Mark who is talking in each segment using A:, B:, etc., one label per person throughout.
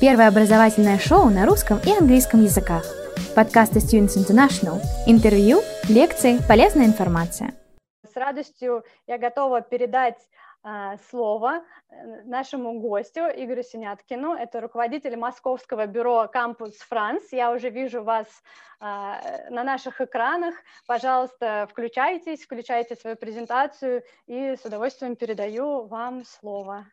A: Первое образовательное шоу на русском и английском языках. Подкасты Students International. Интервью, лекции, полезная информация.
B: С радостью я готова передать а, слово э, нашему гостю Игорю Синяткину. Это руководитель московского бюро «Кампус Франс». Я уже вижу вас а, на наших экранах. Пожалуйста, включайтесь, включайте свою презентацию и с удовольствием передаю вам слово.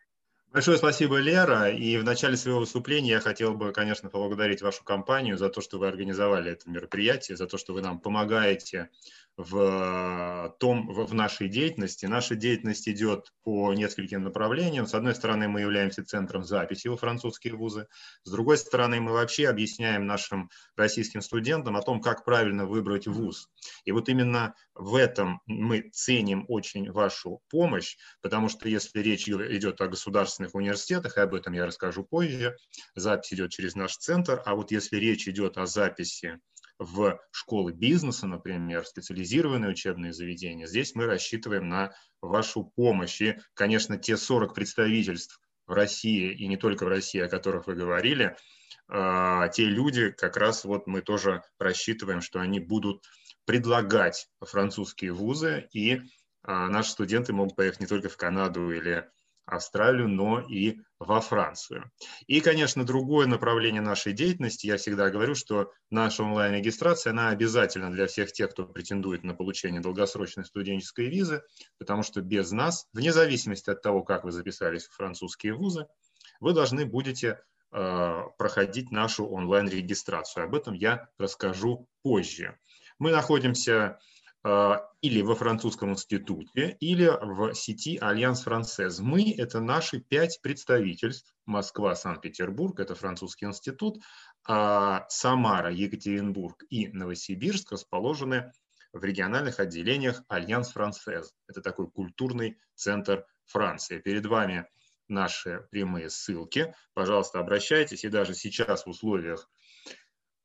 C: Большое спасибо, Лера. И в начале своего выступления я хотел бы, конечно, поблагодарить вашу компанию за то, что вы организовали это мероприятие, за то, что вы нам помогаете в, том, в нашей деятельности. Наша деятельность идет по нескольким направлениям. С одной стороны, мы являемся центром записи во французские вузы. С другой стороны, мы вообще объясняем нашим российским студентам о том, как правильно выбрать вуз. И вот именно в этом мы ценим очень вашу помощь, потому что если речь идет о государственных университетах, и об этом я расскажу позже, запись идет через наш центр, а вот если речь идет о записи в школы бизнеса, например, специализированные учебные заведения, здесь мы рассчитываем на вашу помощь. И, конечно, те 40 представительств в России, и не только в России, о которых вы говорили, а, те люди, как раз вот мы тоже рассчитываем, что они будут предлагать французские вузы, и а, наши студенты могут поехать не только в Канаду или Австралию, но и во Францию. И, конечно, другое направление нашей деятельности, я всегда говорю, что наша онлайн-регистрация, она обязательна для всех тех, кто претендует на получение долгосрочной студенческой визы, потому что без нас, вне зависимости от того, как вы записались в французские вузы, вы должны будете э, проходить нашу онлайн-регистрацию. Об этом я расскажу позже. Мы находимся или во французском институте, или в сети Alliance Française. Мы – это наши пять представительств. Москва, Санкт-Петербург – это французский институт, а Самара, Екатеринбург и Новосибирск расположены в региональных отделениях Alliance Française. Это такой культурный центр Франции. Перед вами наши прямые ссылки. Пожалуйста, обращайтесь. И даже сейчас в условиях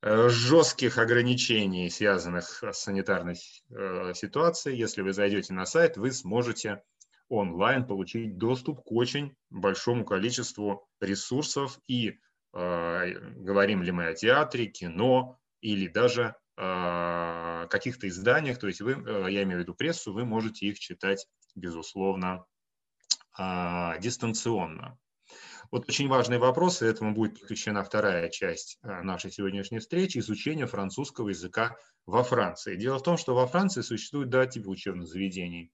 C: жестких ограничений, связанных с санитарной э, ситуацией, если вы зайдете на сайт, вы сможете онлайн получить доступ к очень большому количеству ресурсов и э, говорим ли мы о театре, кино или даже э, каких-то изданиях, то есть вы, э, я имею в виду прессу, вы можете их читать, безусловно, э, дистанционно. Вот очень важный вопрос, и этому будет посвящена вторая часть э, нашей сегодняшней встречи, изучение французского языка во Франции. Дело в том, что во Франции существует два типа учебных заведений.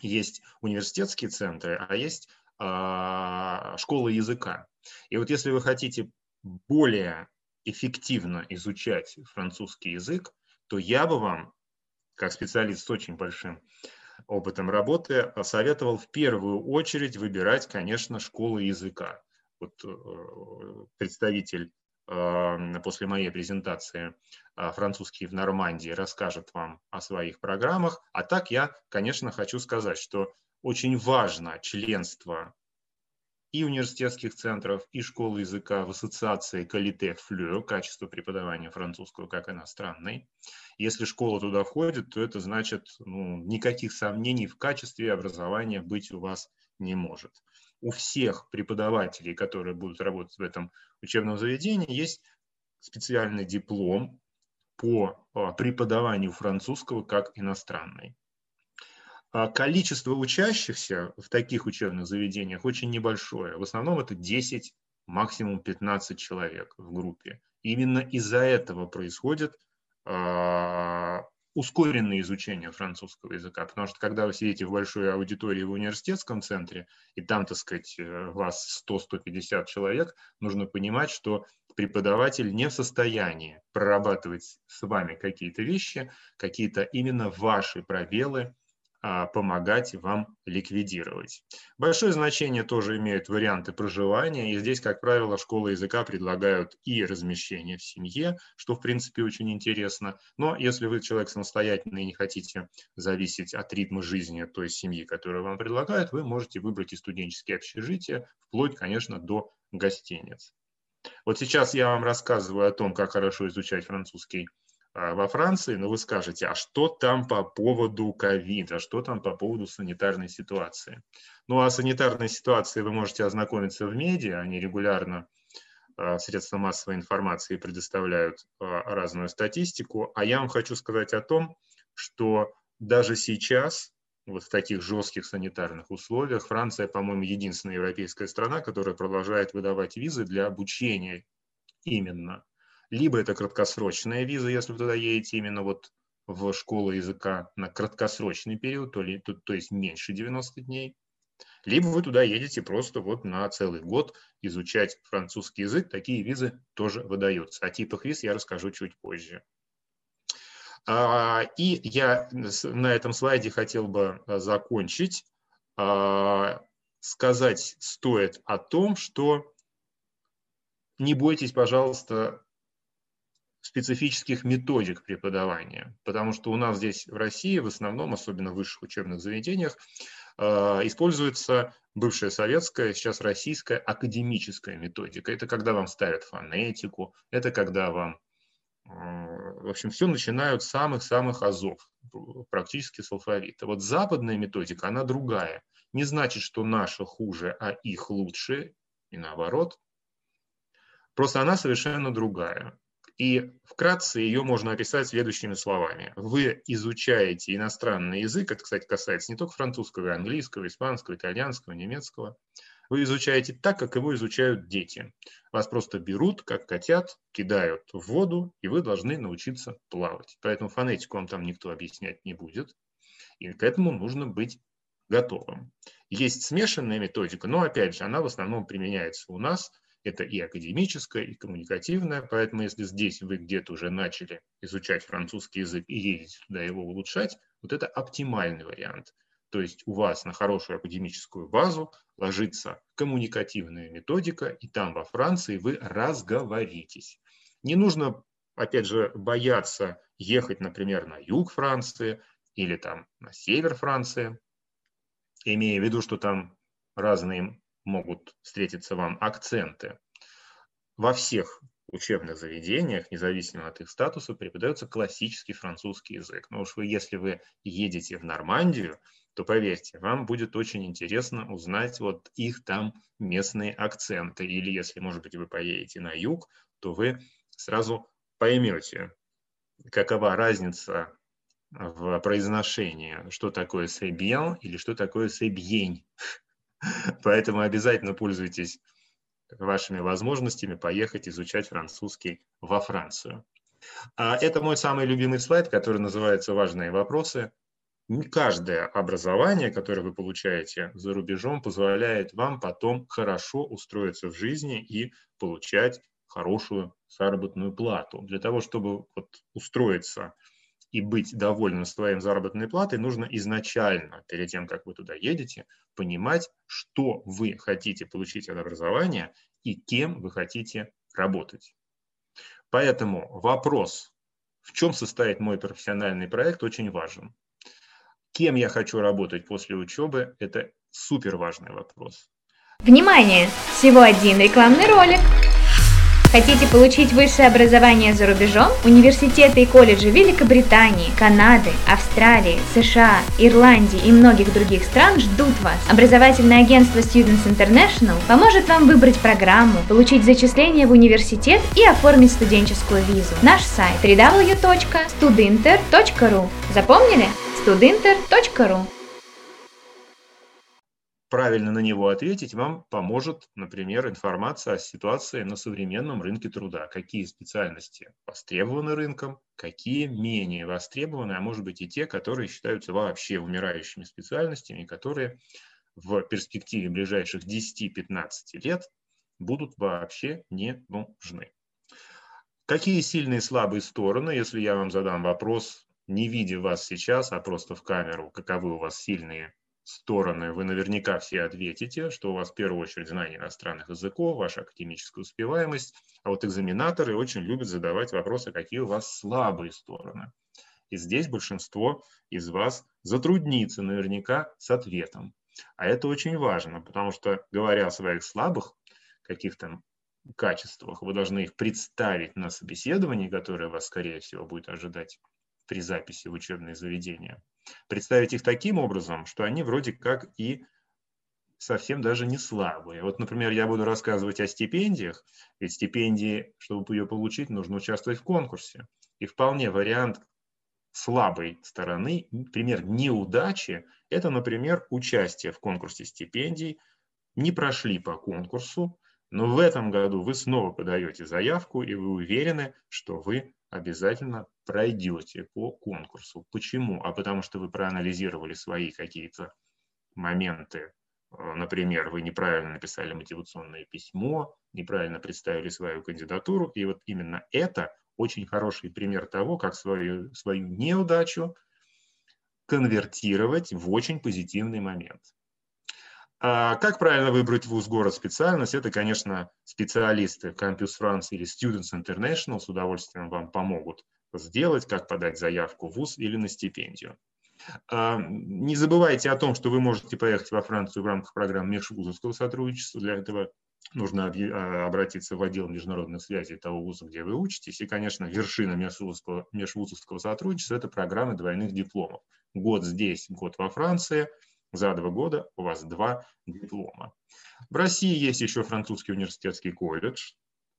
C: Есть университетские центры, а есть э, школы языка. И вот если вы хотите более эффективно изучать французский язык, то я бы вам, как специалист с очень большим опытом работы, советовал в первую очередь выбирать, конечно, школы языка вот э, представитель э, после моей презентации э, французский в Нормандии расскажет вам о своих программах. А так я, конечно, хочу сказать, что очень важно членство и университетских центров, и школы языка в ассоциации Калите Флю, качество преподавания французского как иностранной. Если школа туда входит, то это значит, ну, никаких сомнений в качестве образования быть у вас не может у всех преподавателей, которые будут работать в этом учебном заведении, есть специальный диплом по а, преподаванию французского как иностранной. А количество учащихся в таких учебных заведениях очень небольшое. В основном это 10, максимум 15 человек в группе. именно из-за этого происходит а, ускоренное изучение французского языка, потому что когда вы сидите в большой аудитории в университетском центре, и там, так сказать, э, вас 100-150 человек, нужно понимать, что преподаватель не в состоянии прорабатывать с вами какие-то вещи, какие-то именно ваши пробелы, помогать вам ликвидировать. Большое значение тоже имеют варианты проживания, и здесь, как правило, школы языка предлагают и размещение в семье, что, в принципе, очень интересно. Но если вы человек самостоятельный и не хотите зависеть от ритма жизни той семьи, которую вам предлагают, вы можете выбрать и студенческие общежития, вплоть, конечно, до гостиниц. Вот сейчас я вам рассказываю о том, как хорошо изучать французский а, во Франции, но вы скажете, а что там по поводу ковида, что там по поводу санитарной ситуации? Ну, о санитарной ситуации вы можете ознакомиться в медиа, они регулярно а, средства массовой информации предоставляют а, разную статистику, а я вам хочу сказать о том, что даже сейчас, вот в таких жестких санитарных условиях, Франция, по-моему, единственная европейская страна, которая продолжает выдавать визы для обучения именно. Либо это краткосрочная виза, если вы туда едете именно вот в школу языка на краткосрочный период, то, ли, то, то есть меньше 90 дней, либо вы туда едете просто вот на целый год изучать французский язык. Такие визы тоже выдаются. О типах виз я расскажу чуть позже. А, и я на этом слайде хотел бы а, закончить. А, сказать стоит о том, что не бойтесь, пожалуйста, специфических методик преподавания, потому что у нас здесь в России, в основном, особенно в высших учебных заведениях, Э, используется бывшая советская, сейчас российская академическая методика. Это когда вам ставят фонетику, это когда вам, э, в общем, все начинают с самых-самых азов, практически с алфавита. Вот западная методика, она другая. Не значит, что наша хуже, а их лучше, и наоборот. Просто она совершенно другая. И вкратце ее можно описать следующими словами. Вы изучаете иностранный язык, это, кстати, касается не только французского, английского, испанского, итальянского, немецкого. Вы изучаете так, как его изучают дети. Вас просто берут, как котят, кидают в воду, и вы должны научиться плавать. Поэтому фонетику вам там никто объяснять не будет. И к этому нужно быть готовым. Есть смешанная методика, но, опять же, она в основном применяется у нас – это и академическое, и коммуникативное, поэтому если здесь вы где-то уже начали изучать французский язык и едете туда его улучшать, вот это оптимальный вариант. То есть у вас на хорошую академическую базу ложится коммуникативная методика, и там во Франции вы разговоритесь. Не нужно, опять же, бояться ехать, например, на юг Франции или там на север Франции, имея в виду, что там разные могут встретиться вам акценты. Во всех учебных заведениях, независимо от их статуса, преподается классический французский язык. Но уж вы, если вы едете в Нормандию, то поверьте, вам будет очень интересно узнать вот их там местные акценты. Или если, может быть, вы поедете на юг, то вы сразу поймете, какова разница в произношении, что такое «c'est или что такое «c'est Поэтому обязательно пользуйтесь вашими возможностями поехать изучать французский во Францию. А это мой самый любимый слайд, который называется «Важные вопросы». Каждое образование, которое вы получаете за рубежом, позволяет вам потом хорошо устроиться в жизни и получать хорошую заработную плату. Для того, чтобы вот устроиться и быть довольным своей заработной платой, нужно изначально, перед тем, как вы туда едете, понимать, что вы хотите получить от образования и кем вы хотите работать. Поэтому вопрос, в чем состоит мой профессиональный проект, очень важен. Кем я хочу работать после учебы, это супер важный вопрос.
A: Внимание! Всего один рекламный ролик – Хотите получить высшее образование за рубежом? Университеты и колледжи Великобритании, Канады, Австралии, США, Ирландии и многих других стран ждут вас. Образовательное агентство Students International поможет вам выбрать программу, получить зачисление в университет и оформить студенческую визу. Наш сайт www.studinter.ru Запомнили? studinter.ru
C: правильно на него ответить вам поможет, например, информация о ситуации на современном рынке труда. Какие специальности востребованы рынком, какие менее востребованы, а может быть и те, которые считаются вообще умирающими специальностями, которые в перспективе ближайших 10-15 лет будут вообще не нужны. Какие сильные и слабые стороны, если я вам задам вопрос, не видя вас сейчас, а просто в камеру, каковы у вас сильные стороны вы наверняка все ответите, что у вас в первую очередь знание иностранных языков, ваша академическая успеваемость, а вот экзаменаторы очень любят задавать вопросы, какие у вас слабые стороны. И здесь большинство из вас затруднится наверняка с ответом. А это очень важно, потому что, говоря о своих слабых каких-то качествах, вы должны их представить на собеседовании, которое вас, скорее всего, будет ожидать при записи в учебное заведение. Представить их таким образом, что они вроде как и совсем даже не слабые. Вот, например, я буду рассказывать о стипендиях, ведь стипендии, чтобы ее получить, нужно участвовать в конкурсе. И вполне вариант слабой стороны, пример неудачи, это, например, участие в конкурсе стипендий, не прошли по конкурсу, но в этом году вы снова подаете заявку, и вы уверены, что вы обязательно пройдете по конкурсу. Почему? А потому что вы проанализировали свои какие-то моменты. Э, например, вы неправильно написали мотивационное письмо, неправильно представили свою кандидатуру, и вот именно это очень хороший пример того, как свою, свою неудачу конвертировать в очень позитивный момент. А как правильно выбрать вуз, город, специальность? Это, конечно, специалисты Campus France или Students International с удовольствием вам помогут сделать, как подать заявку в вуз или на стипендию. А, не забывайте о том, что вы можете поехать во Францию в рамках программы межвузовского сотрудничества. Для этого нужно а, обратиться в отдел международных связей того вуза, где вы учитесь. И, конечно, вершина межвузовского, межвузовского сотрудничества – это программы двойных дипломов. Год здесь, год во Франции – за два года у вас два диплома. В России есть еще французский университетский колледж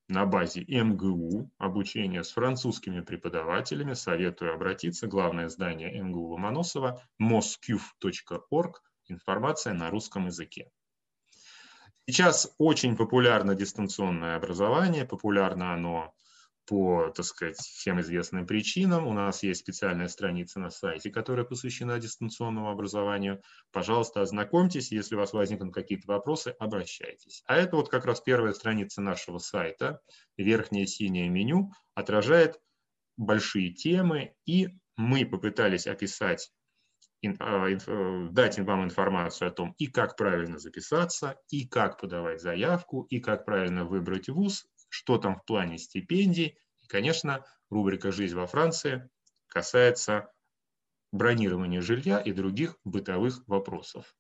C: на базе МГУ, обучение с французскими преподавателями. Советую обратиться. Главное здание МГУ Ломоносова, moscuf.org. Информация на русском языке. Сейчас очень популярно дистанционное образование. Популярно оно по, так сказать, всем известным причинам. У нас есть специальная страница на сайте, которая посвящена дистанционному образованию. Пожалуйста, ознакомьтесь. Если у вас возникнут какие-то вопросы, обращайтесь. А это вот как раз первая страница нашего сайта. Верхнее синее меню отражает большие темы, и мы попытались описать а, э, дать вам информацию о том, и как правильно записаться, и как подавать заявку, и как правильно выбрать вуз, что там в плане стипендий. И, конечно, рубрика «Жизнь во Франции» касается бронирования жилья и других бытовых вопросов.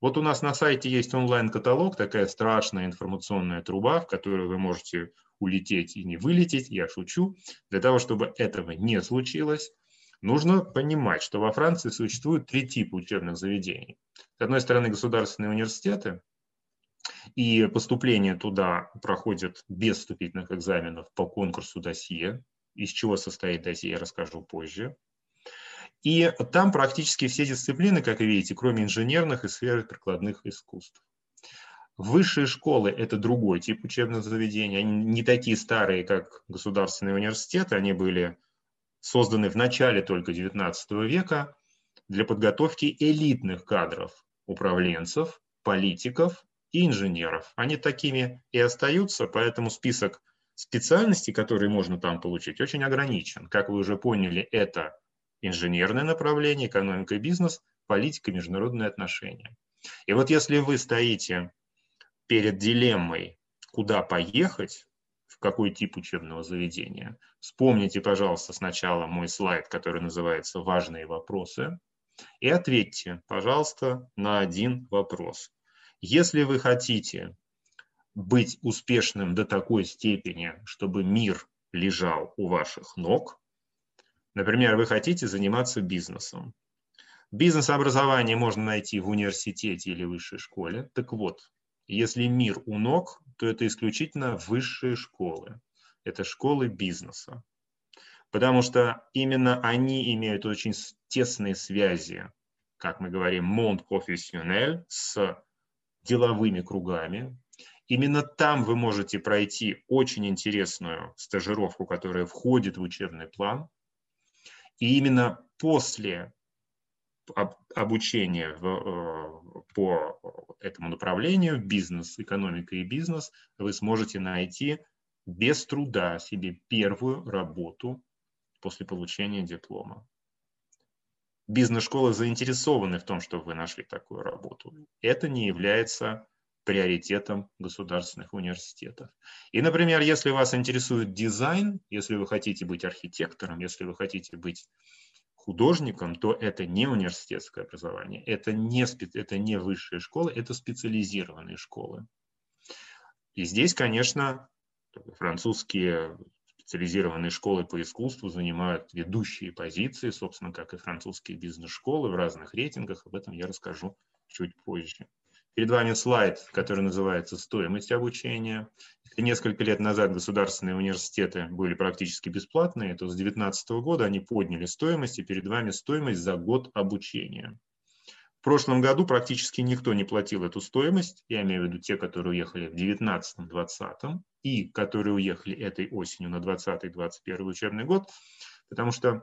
C: Вот у нас на сайте есть онлайн-каталог, такая страшная информационная труба, в которую вы можете улететь и не вылететь, я шучу. Для того, чтобы этого не случилось, нужно понимать, что во Франции существует три типа учебных заведений. С одной стороны, государственные университеты, и поступление туда проходит без вступительных экзаменов по конкурсу досье. Из чего состоит досье, я расскажу позже. И там практически все дисциплины, как вы видите, кроме инженерных и сферы прикладных искусств. Высшие школы – это другой тип учебных заведений. Они не такие старые, как государственные университеты. Они были созданы в начале только XIX века для подготовки элитных кадров, управленцев, политиков и инженеров. Они такими и остаются, поэтому список специальностей, которые можно там получить, очень ограничен. Как вы уже поняли, это инженерное направление, экономика и бизнес, политика, международные отношения. И вот если вы стоите перед дилеммой, куда поехать, в какой тип учебного заведения, вспомните, пожалуйста, сначала мой слайд, который называется «Важные вопросы», и ответьте, пожалуйста, на один вопрос. Если вы хотите быть успешным до такой степени, чтобы мир лежал у ваших ног, например, вы хотите заниматься бизнесом. Бизнес-образование можно найти в университете или высшей школе. Так вот, если мир у ног, то это исключительно высшие школы. Это школы бизнеса. Потому что именно они имеют очень тесные связи, как мы говорим, monde professionnel, с деловыми кругами. Именно там вы можете пройти очень интересную стажировку, которая входит в учебный план. И именно после обучения в, э, по этому направлению, бизнес, экономика и бизнес, вы сможете найти без труда себе первую работу после получения диплома бизнес-школы заинтересованы в том, чтобы вы нашли такую работу. Это не является приоритетом государственных университетов. И, например, если вас интересует дизайн, если вы хотите быть архитектором, если вы хотите быть художником, то это не университетское образование, это не, это не высшие школы, это специализированные школы. И здесь, конечно, французские специализированные школы по искусству занимают ведущие позиции, собственно, как и французские бизнес-школы в разных рейтингах. Об этом я расскажу чуть позже. Перед вами слайд, который называется «Стоимость обучения». Если несколько лет назад государственные университеты были практически бесплатные, то с 2019 года они подняли стоимость, и перед вами стоимость за год обучения. В прошлом году практически никто не платил эту стоимость, я имею в виду те, которые уехали в 2019-2020 и которые уехали этой осенью на 2020-2021 учебный год, потому что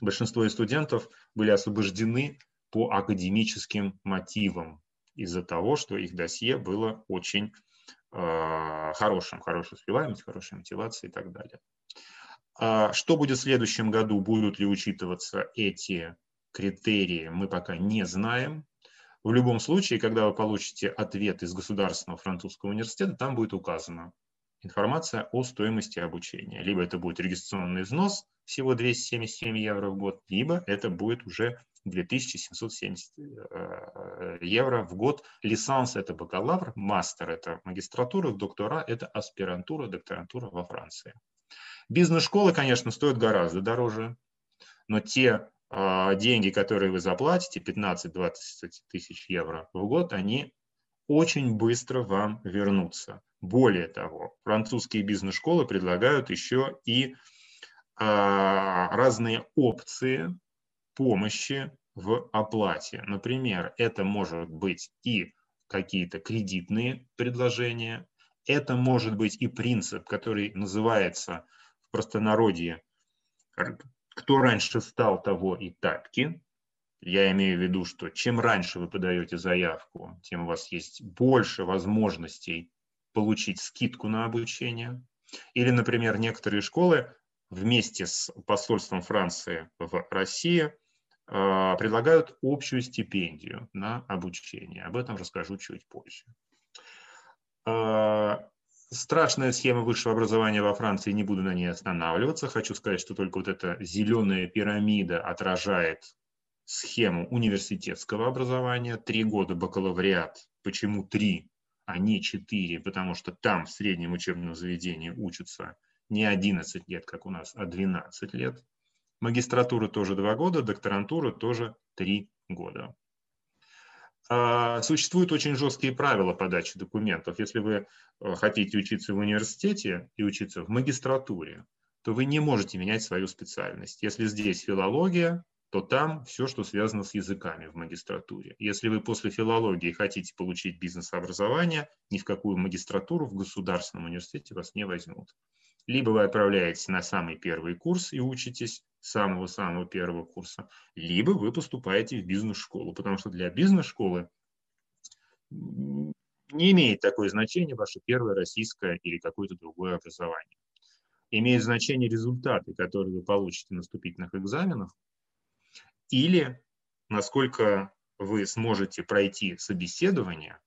C: большинство из студентов были освобождены по академическим мотивам из-за того, что их досье было очень э, хорошим, хорошая успеваемость, хорошая мотивация и так далее. А что будет в следующем году, будут ли учитываться эти критерии, мы пока не знаем. В любом случае, когда вы получите ответ из Государственного французского университета, там будет указана информация о стоимости обучения. Либо это будет регистрационный взнос, всего 277 евро в год, либо это будет уже 2770 э, евро в год. Лисанс – это бакалавр, мастер – это магистратура, доктора – это аспирантура, докторантура во Франции. Бизнес-школы, конечно, стоят гораздо дороже, но те э, деньги, которые вы заплатите, 15-20 тысяч евро в год, они очень быстро вам вернутся. Более того, французские бизнес-школы предлагают еще и э, разные опции помощи в оплате. Например, это может быть и какие-то кредитные предложения, это может быть и принцип, который называется в простонародье «кто раньше стал, того и тапки». Я имею в виду, что чем раньше вы подаете заявку, тем у вас есть больше возможностей получить скидку на обучение. Или, например, некоторые школы вместе с посольством Франции в России а, предлагают общую стипендию на обучение. Об этом расскажу чуть позже. Страшная схема высшего образования во Франции, не буду на ней останавливаться. Хочу сказать, что только вот эта зеленая пирамида отражает схему университетского образования. Три года бакалавриат. Почему три, а не четыре? Потому что там в среднем учебном заведении учатся не 11 лет, как у нас, а 12 лет. Магистратура тоже два года, докторантура тоже три года. А, существуют очень жесткие правила подачи документов. Если вы э, хотите учиться в университете и учиться в магистратуре, то вы не можете менять свою специальность. Если здесь филология, то там все, что связано с языками в магистратуре. Если вы после филологии хотите получить бизнес-образование, ни в какую магистратуру в государственном университете вас не возьмут. Либо вы отправляетесь на самый первый курс и учитесь самого-самого первого курса, либо вы поступаете в бизнес-школу, потому что для бизнес-школы не имеет такое значение ваше первое российское или какое-то другое образование. Имеет значение результаты, которые вы получите на вступительных экзаменах, или насколько вы сможете пройти собеседование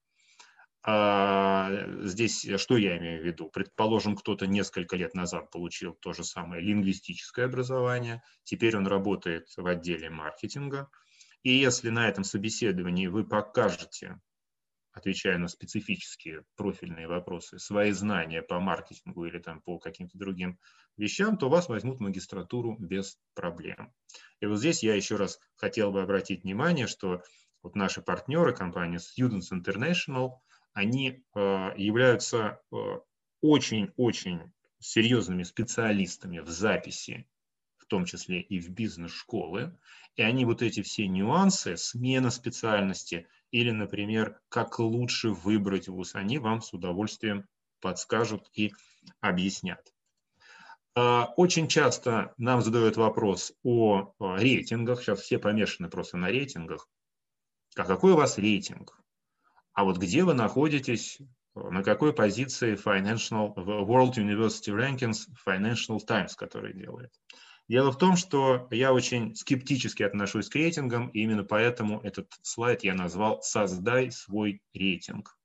C: здесь э, что я имею в виду? Предположим, кто-то несколько лет назад получил то же самое лингвистическое образование, теперь он работает в отделе маркетинга. И если на этом собеседовании вы покажете, отвечая на специфические профильные вопросы, свои знания по маркетингу или там по каким-то другим вещам, то вас возьмут в магистратуру без проблем. И вот здесь я еще раз хотел бы обратить внимание, что вот наши партнеры, компания Students International – они э, являются э, очень-очень серьезными специалистами в записи, в том числе и в бизнес-школы, и они вот эти все нюансы, смена специальности или, например, как лучше выбрать вуз, они вам с удовольствием подскажут и объяснят. Э, очень часто нам задают вопрос о рейтингах. Сейчас все помешаны просто на рейтингах. А какой у вас рейтинг? А вот где вы находитесь, на какой позиции Financial, World University Rankings Financial Times, который делает. Дело в том, что я очень скептически отношусь к рейтингам, и именно поэтому этот слайд я назвал «Создай свой рейтинг».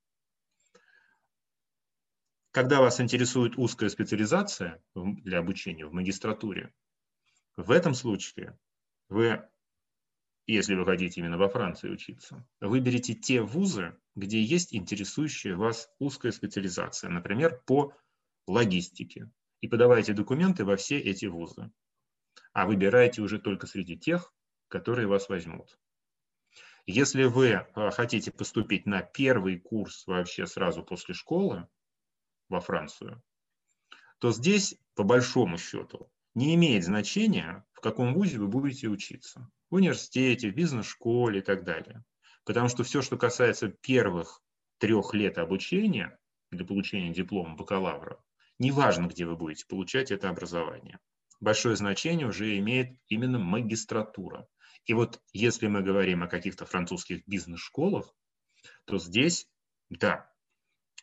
C: Когда вас интересует узкая специализация для обучения в магистратуре, в этом случае вы если вы хотите именно во Франции учиться, выберите те вузы, где есть интересующая вас узкая специализация, например, по логистике, и подавайте документы во все эти вузы. А выбирайте уже только среди тех, которые вас возьмут. Если вы э, хотите поступить на первый курс вообще сразу после школы во Францию, то здесь, по большому счету, не имеет значения, в каком вузе вы будете учиться. В университете, в бизнес-школе и так далее. Потому что все, что касается первых трех лет обучения для получения диплома бакалавра, неважно, где вы будете получать это образование. Большое значение уже имеет именно магистратура. И вот если мы говорим о каких-то французских бизнес-школах, то здесь, да,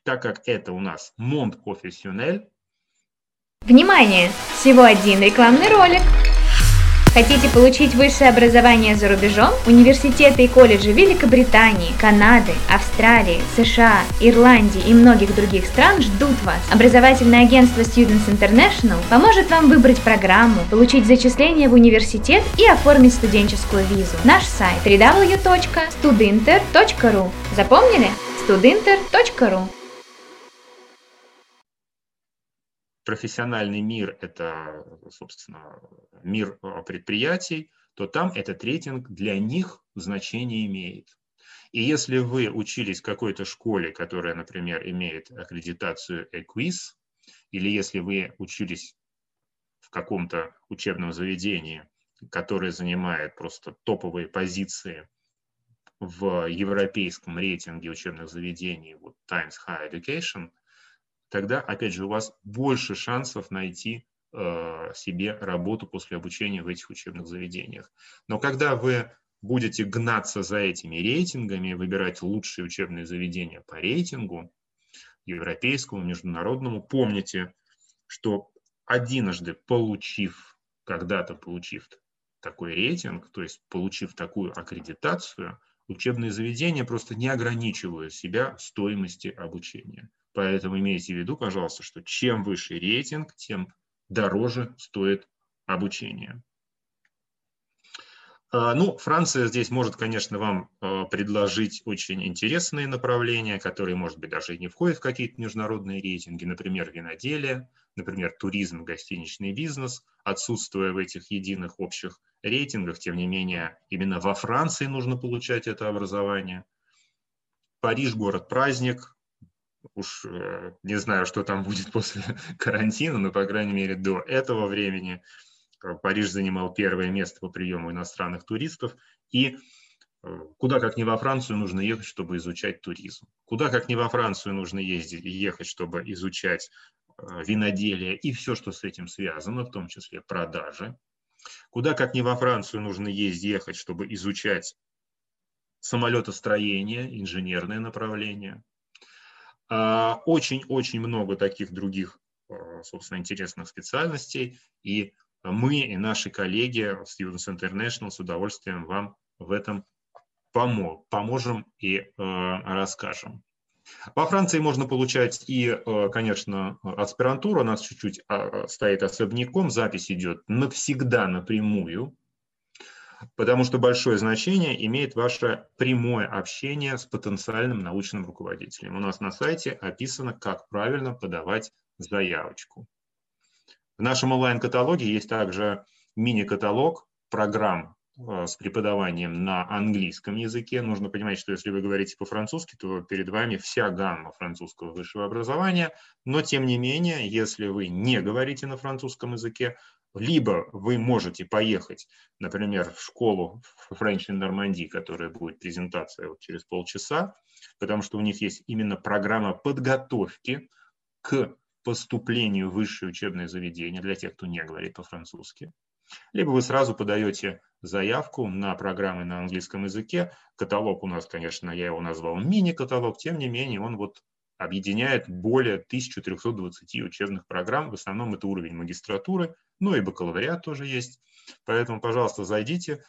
C: так как это у нас Монт профессионель.
A: Внимание! Всего один рекламный ролик. Хотите получить высшее образование за рубежом? Университеты и колледжи Великобритании, Канады, Австралии, США, Ирландии и многих других стран ждут вас. Образовательное агентство Students International поможет вам выбрать программу, получить зачисление в университет и оформить студенческую визу. Наш сайт www.studinter.ru Запомнили? studinter.ru
C: профессиональный мир – это, собственно, мир э, предприятий, то там этот рейтинг для них значение имеет. И если вы учились в какой-то школе, которая, например, имеет аккредитацию EQUIS, или если вы учились в каком-то учебном заведении, которое занимает просто топовые позиции в европейском рейтинге учебных заведений, вот Times Higher Education – тогда, опять же, у вас больше шансов найти э, себе работу после обучения в этих учебных заведениях. Но когда вы будете гнаться за этими рейтингами, выбирать лучшие учебные заведения по рейтингу, европейскому, международному, помните, что одиножды получив, когда-то получив такой рейтинг, то есть получив такую аккредитацию, учебные заведения просто не ограничивают себя стоимости обучения. Поэтому имейте в виду, пожалуйста, что чем выше рейтинг, тем дороже стоит обучение. А, ну, Франция здесь может, конечно, вам а, предложить очень интересные направления, которые, может быть, даже и не входят в какие-то международные рейтинги, например, виноделие, например, туризм, гостиничный бизнес, отсутствуя в этих единых общих рейтингах, тем не менее, именно во Франции нужно получать это образование. Париж – город-праздник, уж э, не знаю, что там будет после карантина, но, по крайней мере, до этого времени э, Париж занимал первое место по приему иностранных туристов. И э, куда как не во Францию нужно ехать, чтобы изучать туризм. Куда как не во Францию нужно ездить, ехать, чтобы изучать виноделие и все, что с этим связано, в том числе продажи. Куда как не во Францию нужно ездить, ехать, чтобы изучать самолетостроение, инженерное направление, очень-очень много таких других, а, собственно, интересных специальностей, и мы и наши коллеги Students International с удовольствием вам в этом поможем и а, расскажем. Во Франции можно получать и, конечно, аспирантуру, у нас чуть-чуть стоит особняком, запись идет навсегда напрямую, потому что большое значение имеет ваше прямое общение с потенциальным научным руководителем. У нас на сайте описано, как правильно подавать заявочку. В нашем онлайн-каталоге есть также мини-каталог программ э, с преподаванием на английском языке. Нужно понимать, что если вы говорите по-французски, то перед вами вся гамма французского высшего образования. Но, тем не менее, если вы не говорите на французском языке, либо вы можете поехать, например, в школу in Normandy, которая будет презентация вот через полчаса, потому что у них есть именно программа подготовки к поступлению в высшее учебное заведение для тех, кто не говорит по-французски. Либо вы сразу подаете заявку на программы на английском языке. Каталог у нас, конечно, я его назвал мини-каталог, тем не менее он вот объединяет более 1320 учебных программ. В основном это уровень магистратуры, ну и бакалавриат тоже есть. Поэтому, пожалуйста, зайдите,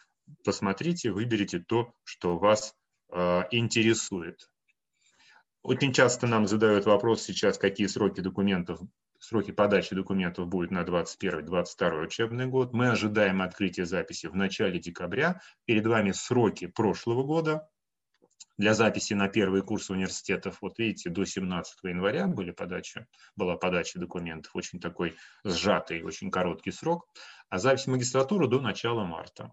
C: посмотрите, выберите то, что вас э, интересует. Очень часто нам задают вопрос сейчас, какие сроки документов, сроки подачи документов будут на 21-22 учебный год. Мы ожидаем открытия записи в начале декабря. Перед вами сроки прошлого года, для записи на первый курс университетов, вот видите, до 17 января были подача, была подача документов, очень такой сжатый, очень короткий срок, а запись в магистратуру до начала марта.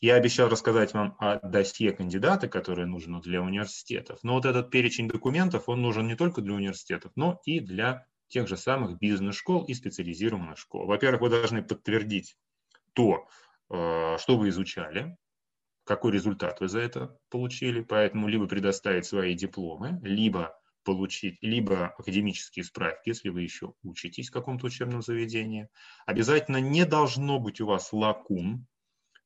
C: Я обещал рассказать вам о досье кандидата, которое нужно для университетов. Но вот этот перечень документов, он нужен не только для университетов, но и для тех же самых бизнес-школ и специализированных школ. Во-первых, вы должны подтвердить то, э, что вы изучали, какой результат вы за это получили, поэтому либо предоставить свои дипломы, либо получить либо академические справки, если вы еще учитесь в каком-то учебном заведении. Обязательно не должно быть у вас лакун,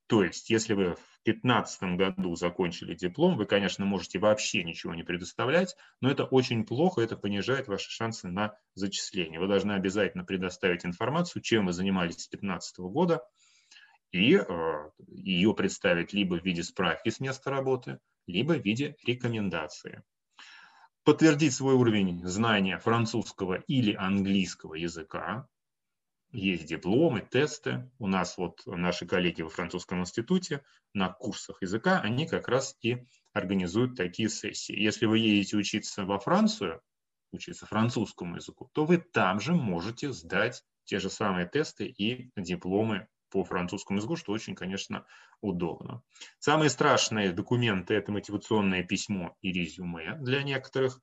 C: то есть если вы в 2015 году закончили диплом, вы, конечно, можете вообще ничего не предоставлять, но это очень плохо, это понижает ваши шансы на зачисление. Вы должны обязательно предоставить информацию, чем вы занимались с 2015 года, и э, ее представить либо в виде справки с места работы, либо в виде рекомендации подтвердить свой уровень знания французского или английского языка. Есть дипломы, тесты. У нас вот наши коллеги во французском институте на курсах языка, они как раз и организуют такие сессии. Если вы едете учиться во Францию, учиться французскому языку, то вы там же можете сдать те же самые тесты и дипломы по французскому языку, что очень, конечно, удобно. Самые страшные документы – это мотивационное письмо и резюме для некоторых.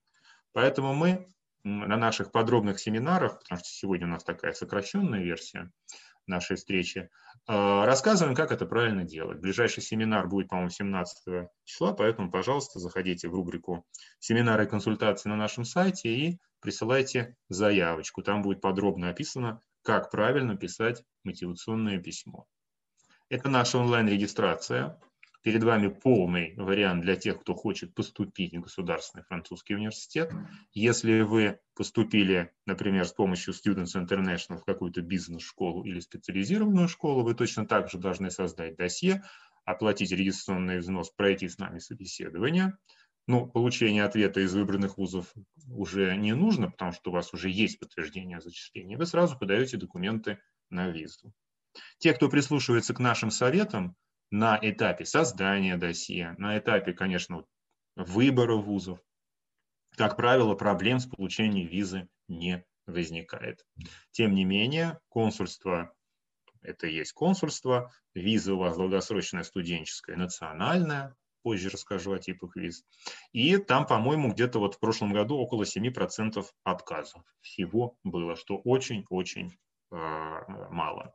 C: Поэтому мы на наших подробных семинарах, потому что сегодня у нас такая сокращенная версия нашей встречи, э, рассказываем, как это правильно делать. Ближайший семинар будет, по-моему, 17 числа, поэтому, пожалуйста, заходите в рубрику «Семинары и консультации» на нашем сайте и присылайте заявочку. Там будет подробно описано, как правильно писать мотивационное письмо. Это наша онлайн-регистрация. Перед вами полный вариант для тех, кто хочет поступить в Государственный французский университет. Если вы поступили, например, с помощью Students International в какую-то бизнес-школу или специализированную школу, вы точно так же должны создать досье, оплатить регистрационный взнос, пройти с нами собеседование – ну, получение ответа из выбранных вузов уже не нужно, потому что у вас уже есть подтверждение о зачислении. Вы сразу подаете документы на визу. Те, кто прислушивается к нашим советам на этапе создания досье, на этапе, конечно, выбора вузов, как правило, проблем с получением визы не возникает. Тем не менее, консульство – это есть консульство, виза у вас долгосрочная студенческая, национальная, позже расскажу о типах виз. И там, по-моему, где-то вот в прошлом году около 7% отказов всего было, что очень-очень э, мало.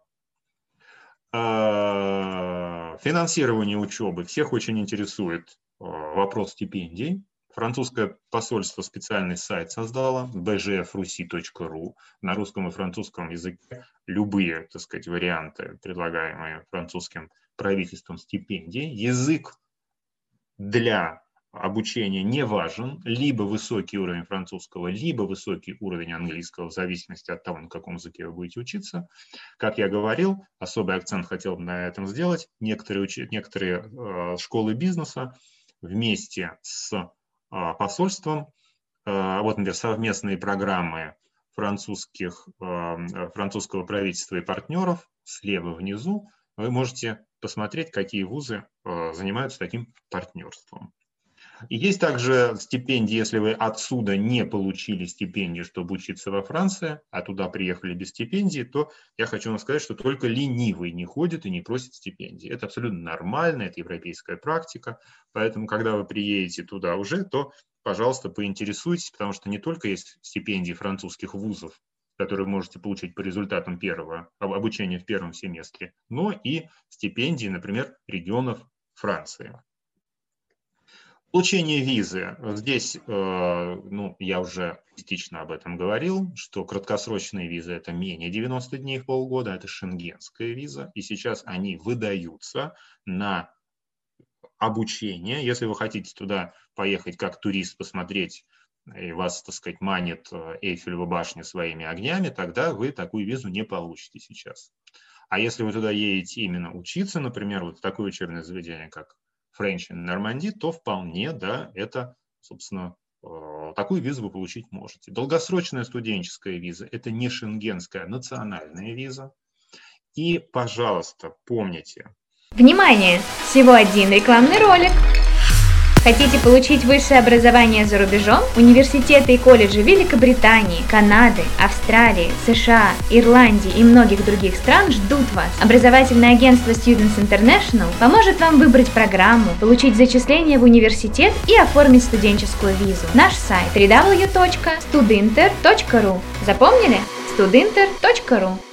C: Э, финансирование учебы. Всех очень интересует э, вопрос стипендий. Французское посольство специальный сайт создало, bgfrusi.ru, на русском и французском языке любые, так сказать, варианты, предлагаемые французским правительством стипендий. Язык для обучения не важен, либо высокий уровень французского, либо высокий уровень английского, в зависимости от того, на каком языке вы будете учиться. Как я говорил, особый акцент хотел бы на этом сделать. Некоторые, уч... некоторые э, школы бизнеса вместе с э, посольством, э, вот, например, совместные программы французских, французского правительства и партнеров, слева внизу, вы можете посмотреть, какие вузы э, занимаются таким партнерством. И есть также стипендии, если вы отсюда не получили стипендию, чтобы учиться во Франции, а туда приехали без стипендии, то я хочу вам сказать, что только ленивый не ходит и не просит стипендии. Это абсолютно нормально, это европейская практика. Поэтому, когда вы приедете туда уже, то, пожалуйста, поинтересуйтесь, потому что не только есть стипендии французских вузов, которые вы можете получить по результатам первого обучения в первом семестре, но и стипендии, например, регионов Франции. Получение визы. Здесь, э, ну, я уже частично об этом говорил, что краткосрочные визы – это менее 90 дней в полгода, это шенгенская виза, и сейчас они выдаются на обучение. Если вы хотите туда поехать как турист, посмотреть и вас, так сказать, манит э, Эйфелева башня своими огнями, тогда вы такую визу не получите сейчас. А если вы туда едете именно учиться, например, вот в такое учебное заведение, как French in Normandy, то вполне, да, это, собственно, э, такую визу вы получить можете. Долгосрочная студенческая виза – это не шенгенская, а национальная виза. И, пожалуйста, помните.
A: Внимание! Всего один рекламный ролик. Хотите получить высшее образование за рубежом? Университеты и колледжи Великобритании, Канады, Австралии, США, Ирландии и многих других стран ждут вас. Образовательное агентство Students International поможет вам выбрать программу, получить зачисление в университет и оформить студенческую визу. Наш сайт www.studinter.ru Запомнили? studinter.ru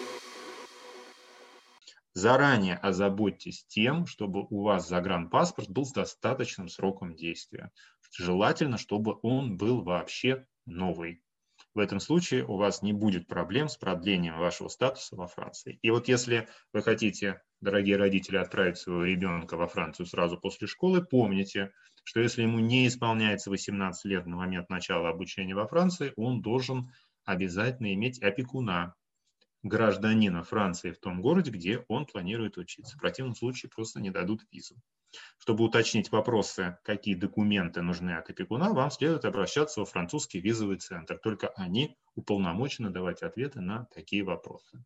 C: Заранее озаботьтесь тем, чтобы у вас загранпаспорт был с достаточным сроком действия. Желательно, чтобы он был вообще новый. В этом случае у вас не будет проблем с продлением вашего статуса во Франции. И вот если вы хотите, дорогие родители, отправить своего ребенка во Францию сразу после школы, помните, что если ему не исполняется 18 лет на момент начала обучения во Франции, он должен обязательно иметь опекуна, гражданина Франции в том городе, где он планирует учиться. В противном случае просто не дадут визу. Чтобы уточнить вопросы, какие документы нужны от опекуна, вам следует обращаться во французский визовый центр. Только они уполномочены давать ответы на такие вопросы.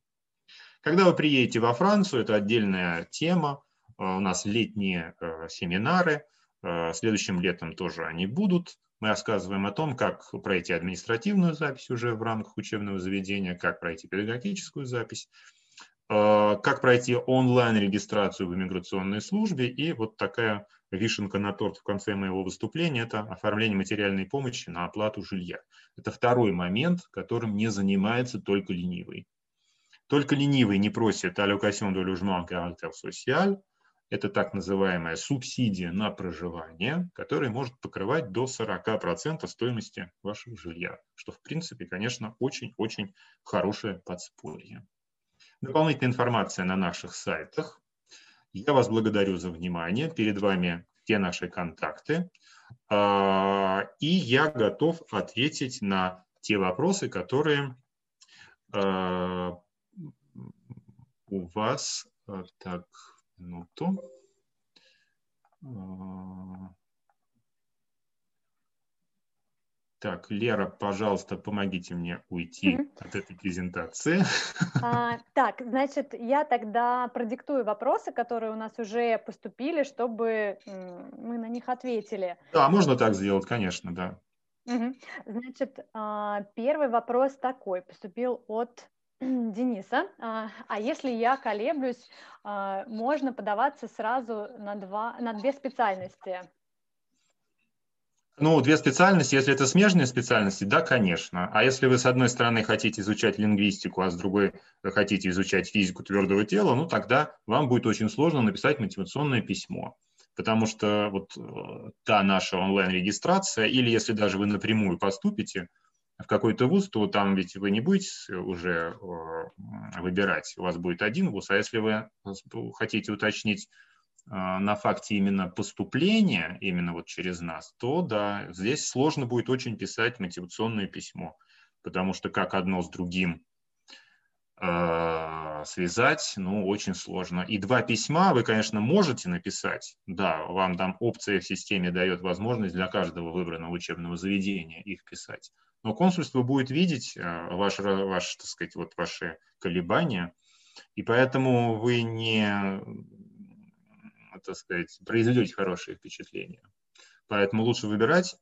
C: Когда вы приедете во Францию, это отдельная тема. У нас летние э, семинары. Э, следующим летом тоже они будут. Мы рассказываем о том, как пройти административную запись уже в рамках учебного заведения, как пройти педагогическую запись, э, как пройти онлайн-регистрацию в иммиграционной службе. И вот такая вишенка на торт в конце моего выступления – это оформление материальной помощи на оплату жилья. Это второй момент, которым не занимается только ленивый. Только ленивый не просит allocation de logement social – это так называемая субсидия на проживание, которая может покрывать до 40% стоимости вашего жилья, что в принципе, конечно, очень-очень хорошее подспорье. Дополнительная информация на наших сайтах. Я вас благодарю за внимание. Перед вами все наши контакты. А, и я готов ответить на те вопросы, которые а, у вас а, так минуту. А, так, Лера, пожалуйста, помогите мне уйти mm-hmm. от этой презентации.
B: А, так, значит, я тогда продиктую вопросы, которые у нас уже поступили, чтобы мы на них ответили.
C: Да, можно так сделать, конечно, да.
B: Угу. Значит, а, первый вопрос такой поступил от Дениса. А, а если я колеблюсь, а, можно подаваться сразу на, два, на две специальности?
C: Ну, две специальности, если это смежные специальности, да, конечно. А если вы с одной стороны хотите изучать лингвистику, а с другой хотите изучать физику твердого тела, ну, тогда вам будет очень сложно написать мотивационное письмо. Потому что вот э, та наша онлайн-регистрация, или если даже вы напрямую поступите, в какой-то вуз, то там ведь вы не будете уже э, выбирать, у вас будет один вуз, а если вы хотите уточнить э, на факте именно поступления, именно вот через нас, то да, здесь сложно будет очень писать мотивационное письмо, потому что как одно с другим э, связать, ну, очень сложно. И два письма вы, конечно, можете написать, да, вам там опция в системе дает возможность для каждого выбранного учебного заведения их писать но консульство будет видеть э, ваш, ваш, так сказать, вот ваши колебания, и поэтому вы не, так сказать, произведете хорошее впечатление. Поэтому лучше выбирать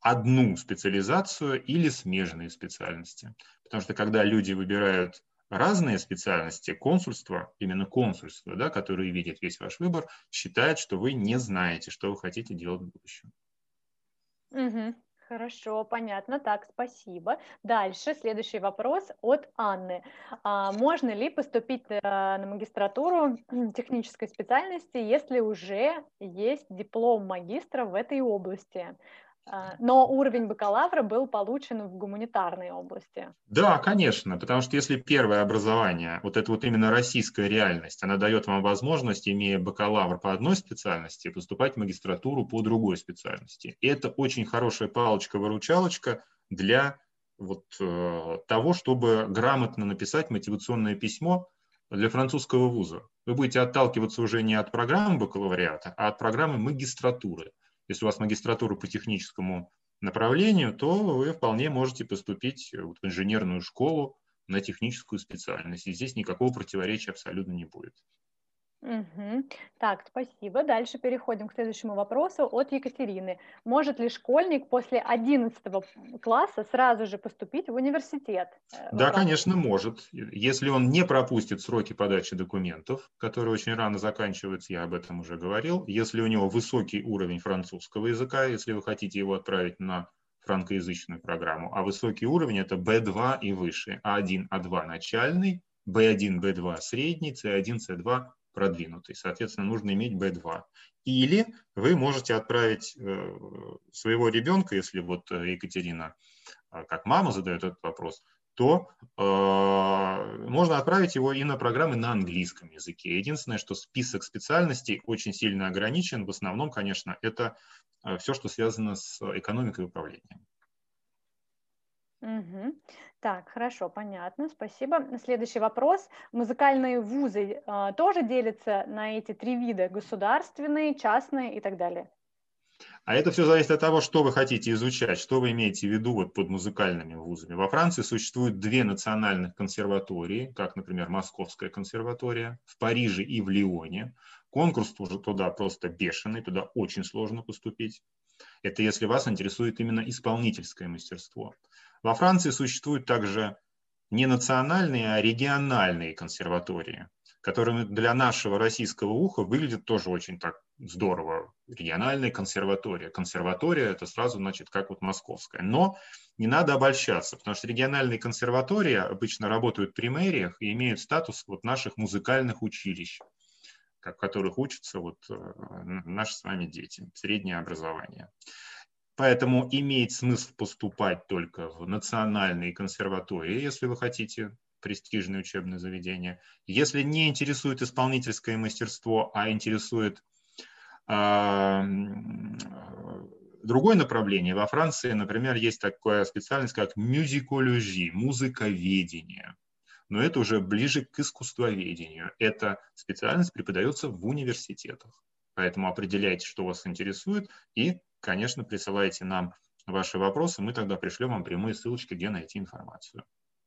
C: одну специализацию или смежные специальности. Потому что когда люди выбирают разные специальности, консульство, именно консульство, да, которые видят весь ваш выбор, считает, что вы не знаете, что вы хотите делать в будущем.
B: Угу. Хорошо, понятно. Так, спасибо. Дальше следующий вопрос от Анны. А можно ли поступить э, на магистратуру технической специальности, если уже есть диплом магистра в этой области? А, но уровень бакалавра был получен в гуманитарной области.
C: Да, конечно, потому что если первое образование, вот это вот именно российская реальность, она дает вам возможность, имея бакалавр по одной специальности, поступать в магистратуру по другой специальности. И это очень хорошая палочка-выручалочка для вот э, того, чтобы грамотно написать мотивационное письмо для французского вуза. Вы будете отталкиваться уже не от программы бакалавриата, а от программы магистратуры. Если у вас магистратура по техническому направлению, то вы вполне можете поступить в инженерную школу на техническую специальность. И здесь никакого противоречия абсолютно не будет.
B: Угу. Так, спасибо. Дальше переходим к следующему вопросу от Екатерины. Может ли школьник после 11 класса сразу же поступить в университет?
C: Э, да, конечно, может. Если он не пропустит сроки подачи документов, которые очень рано заканчиваются, я об этом уже говорил. Если у него высокий уровень французского языка, если вы хотите его отправить на франкоязычную программу, а высокий уровень это B2 и выше, А1, А2 начальный, B1, B2 средний, C1, C2 продвинутый. Соответственно, нужно иметь B2. Или вы можете отправить э, своего ребенка, если вот э, Екатерина, э, как мама задает этот вопрос, то э, можно отправить его и на программы на английском языке. Единственное, что список специальностей очень сильно ограничен. В основном, конечно, это все, что связано с экономикой и управлением.
B: Угу. Так, хорошо, понятно, спасибо. Следующий вопрос. Музыкальные вузы э, тоже делятся на эти три вида, государственные, частные и так далее?
C: А это все зависит от того, что вы хотите изучать, что вы имеете в виду вот под музыкальными вузами. Во Франции существует две национальных консерватории, как, например, Московская консерватория, в Париже и в Лионе. Конкурс тоже туда просто бешеный, туда очень сложно поступить. Это если вас интересует именно исполнительское мастерство. Во Франции существуют также не национальные, а региональные консерватории, которые для нашего российского уха выглядят тоже очень так здорово. Региональная консерватория. Консерватория – это сразу значит как вот московская. Но не надо обольщаться, потому что региональные консерватории обычно работают при мэриях и имеют статус вот наших музыкальных училищ, в которых учатся вот э, наши с вами дети, среднее образование. Поэтому имеет смысл поступать только в национальные консерватории, если вы хотите престижное учебное заведение. Если не интересует исполнительское мастерство, а интересует э, другое направление, во Франции, например, есть такая специальность, как мюзикологи, музыковедение. Но это уже ближе к искусствоведению. Эта специальность преподается в университетах. Поэтому определяйте, что вас интересует, и конечно, присылайте нам ваши вопросы, мы тогда пришлем вам прямые ссылочки, где найти информацию.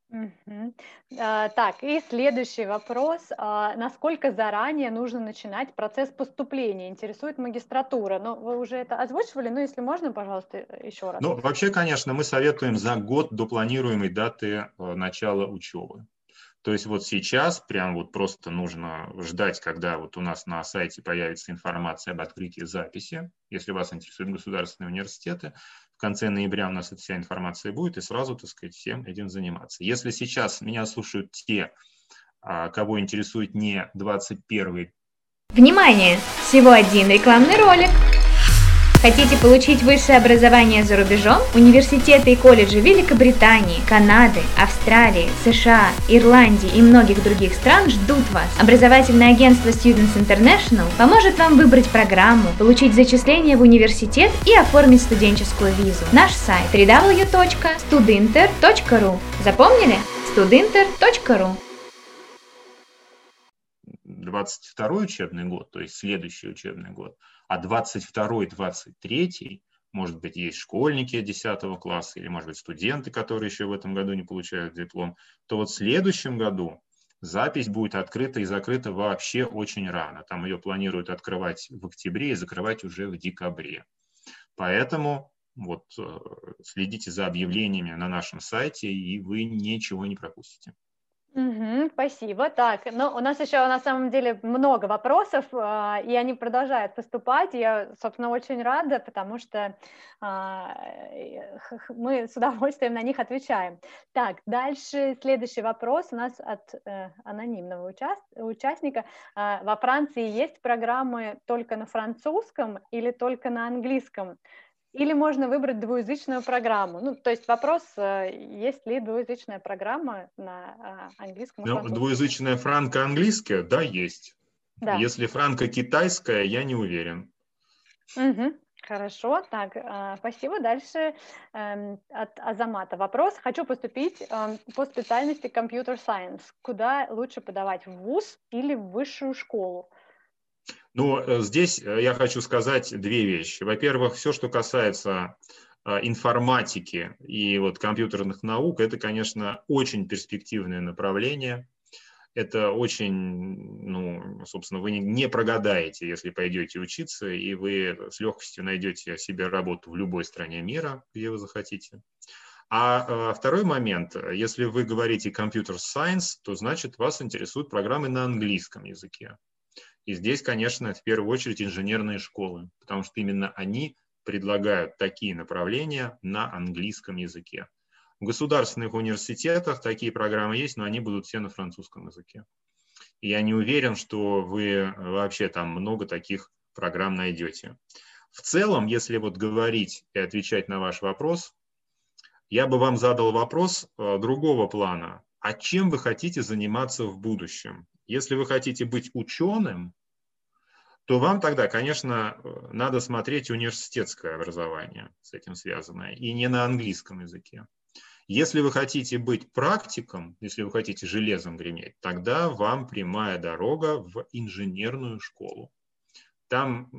B: Угу. А, так, и следующий вопрос. А, насколько заранее нужно начинать процесс поступления? Интересует магистратура. Ну, вы уже это озвучивали, но если можно, пожалуйста, еще раз.
C: Ну, вообще, конечно, мы советуем за год до планируемой даты э, начала учебы. То есть вот сейчас прям вот просто нужно ждать, когда вот у нас на сайте появится информация об открытии записи, если вас интересуют государственные университеты. В конце ноября у нас эта вся информация будет, и сразу, так сказать, всем этим заниматься. Если сейчас меня слушают те, а, кого интересует не 21
A: Внимание! Всего один рекламный ролик – Хотите получить высшее образование за рубежом? Университеты и колледжи Великобритании, Канады, Австралии, США, Ирландии и многих других стран ждут вас. Образовательное агентство Students International поможет вам выбрать программу, получить зачисление в университет и оформить студенческую визу. Наш сайт www.studinter.ru Запомнили? studinter.ru
C: 22 учебный год, то есть следующий учебный год – а 22-23, может быть, есть школьники 10 класса или, может быть, студенты, которые еще в этом году не получают диплом, то вот в следующем году запись будет открыта и закрыта вообще очень рано. Там ее планируют открывать в октябре и закрывать уже в декабре. Поэтому вот э, следите за объявлениями на нашем сайте, и вы ничего не пропустите.
B: Угу, спасибо. Так, ну, у нас еще на самом деле много вопросов, э, и они продолжают поступать. Я, собственно, очень рада, потому что э, мы с удовольствием на них отвечаем. Так, дальше следующий вопрос у нас от э, анонимного участ участника. Э, во Франции есть программы только на французском или только на английском? Или можно выбрать двуязычную программу. Ну, то есть вопрос, э, есть ли двуязычная программа на а, английском
C: ну, Двуязычная франко-английская, да, есть. Да. Если франко-китайская, я не уверен.
B: Угу. Хорошо, так, э, спасибо. Дальше эм, от Азамата вопрос. Хочу поступить эм, по специальности Computer Science. Куда лучше подавать, в ВУЗ или в высшую школу?
C: Ну, э, здесь э, я хочу сказать две вещи. Во-первых, все, что касается э, информатики и вот компьютерных наук, это, конечно, очень перспективное направление. это очень, ну, собственно, вы не прогадаете, если пойдете учиться, и вы с легкостью найдете себе работу в любой стране мира, где вы захотите. А, второй момент, если вы говорите компьютер science, то значит вас интересуют программы на английском языке. И здесь, конечно, в первую очередь инженерные школы, потому что именно они предлагают такие направления на английском языке. В государственных университетах такие программы есть, но они будут все на французском языке. И я не уверен, что вы вообще там много таких программ найдете. В целом, если вот говорить и отвечать на ваш вопрос, я бы вам задал вопрос э, другого плана. А чем вы хотите заниматься в будущем? Если вы хотите быть ученым, то вам тогда, конечно, надо смотреть университетское образование с этим связанное, и не на английском языке. Если вы хотите быть практиком, если вы хотите железом греметь, тогда вам прямая дорога в инженерную школу. Там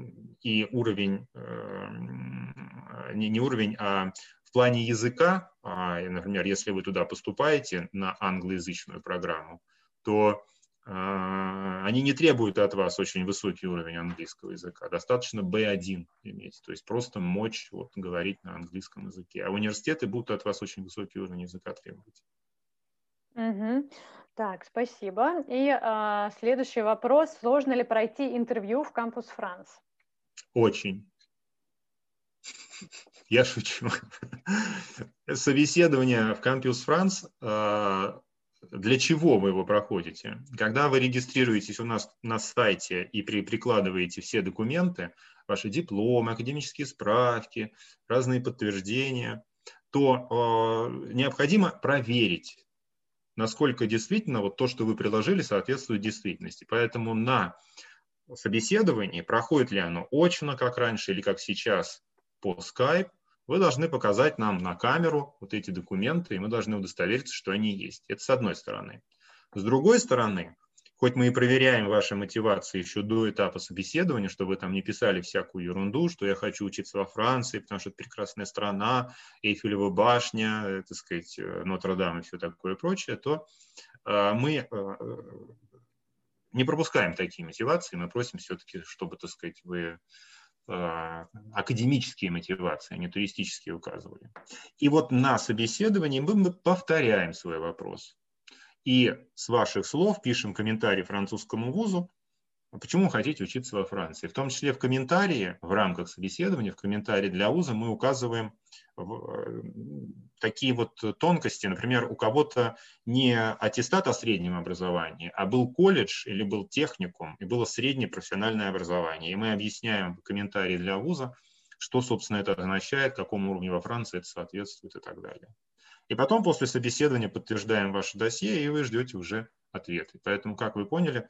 C: и уровень, э, не, не уровень, а в плане языка, а, например, если вы туда поступаете на англоязычную программу, то они не требуют от вас очень высокий уровень английского языка, достаточно B1 иметь, то есть просто мочь вот, говорить на английском языке. А университеты будут от вас очень высокий уровень языка требовать.
B: Угу. Так, спасибо. И э, следующий вопрос. Сложно ли пройти интервью в Кампус Франс?
C: Очень. Я шучу. Собеседование в Campus France а, для чего вы его проходите? Когда вы регистрируетесь у нас на сайте и при, прикладываете все документы, ваши дипломы, академические справки, разные подтверждения, то э, необходимо проверить, насколько действительно вот то, что вы приложили, соответствует действительности. Поэтому на собеседовании, проходит ли оно очно, как раньше, или как сейчас по Skype, вы должны показать нам на камеру вот эти документы, и мы должны удостовериться, что они есть. Это с одной стороны. С другой стороны, хоть мы и проверяем ваши мотивации еще до этапа собеседования, чтобы вы там не писали всякую ерунду, что я хочу учиться во Франции, потому что это прекрасная страна, Эйфелева башня, э, так сказать, э, Нотр-Дам и все такое прочее, то э, мы не пропускаем такие мотивации, мы просим все-таки, чтобы, так сказать, вы академические мотивации, а не туристические указывали. И вот на собеседовании мы повторяем свой вопрос. И с ваших слов пишем комментарий французскому вузу, почему хотите учиться во Франции. В том числе в комментарии, в рамках собеседования, в комментарии для вуза мы указываем такие вот тонкости, например, у кого-то не аттестат о среднем образовании, а был колледж или был техникум, и было среднее профессиональное образование. И мы объясняем комментарии для вуза, что, собственно, это означает, какому уровню во Франции это соответствует и так далее. И потом после собеседования подтверждаем ваше досье, и вы ждете уже ответы. Поэтому, как вы поняли,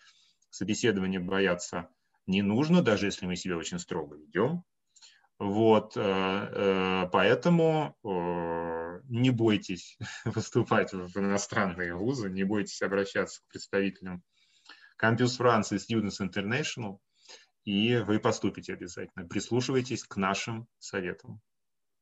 C: собеседование бояться не нужно, даже если мы себя очень строго ведем. Вот, э, э, поэтому э, не бойтесь выступать в иностранные вузы, не бойтесь обращаться к представителям Campus France и Students International, и вы поступите обязательно. Прислушивайтесь к нашим советам.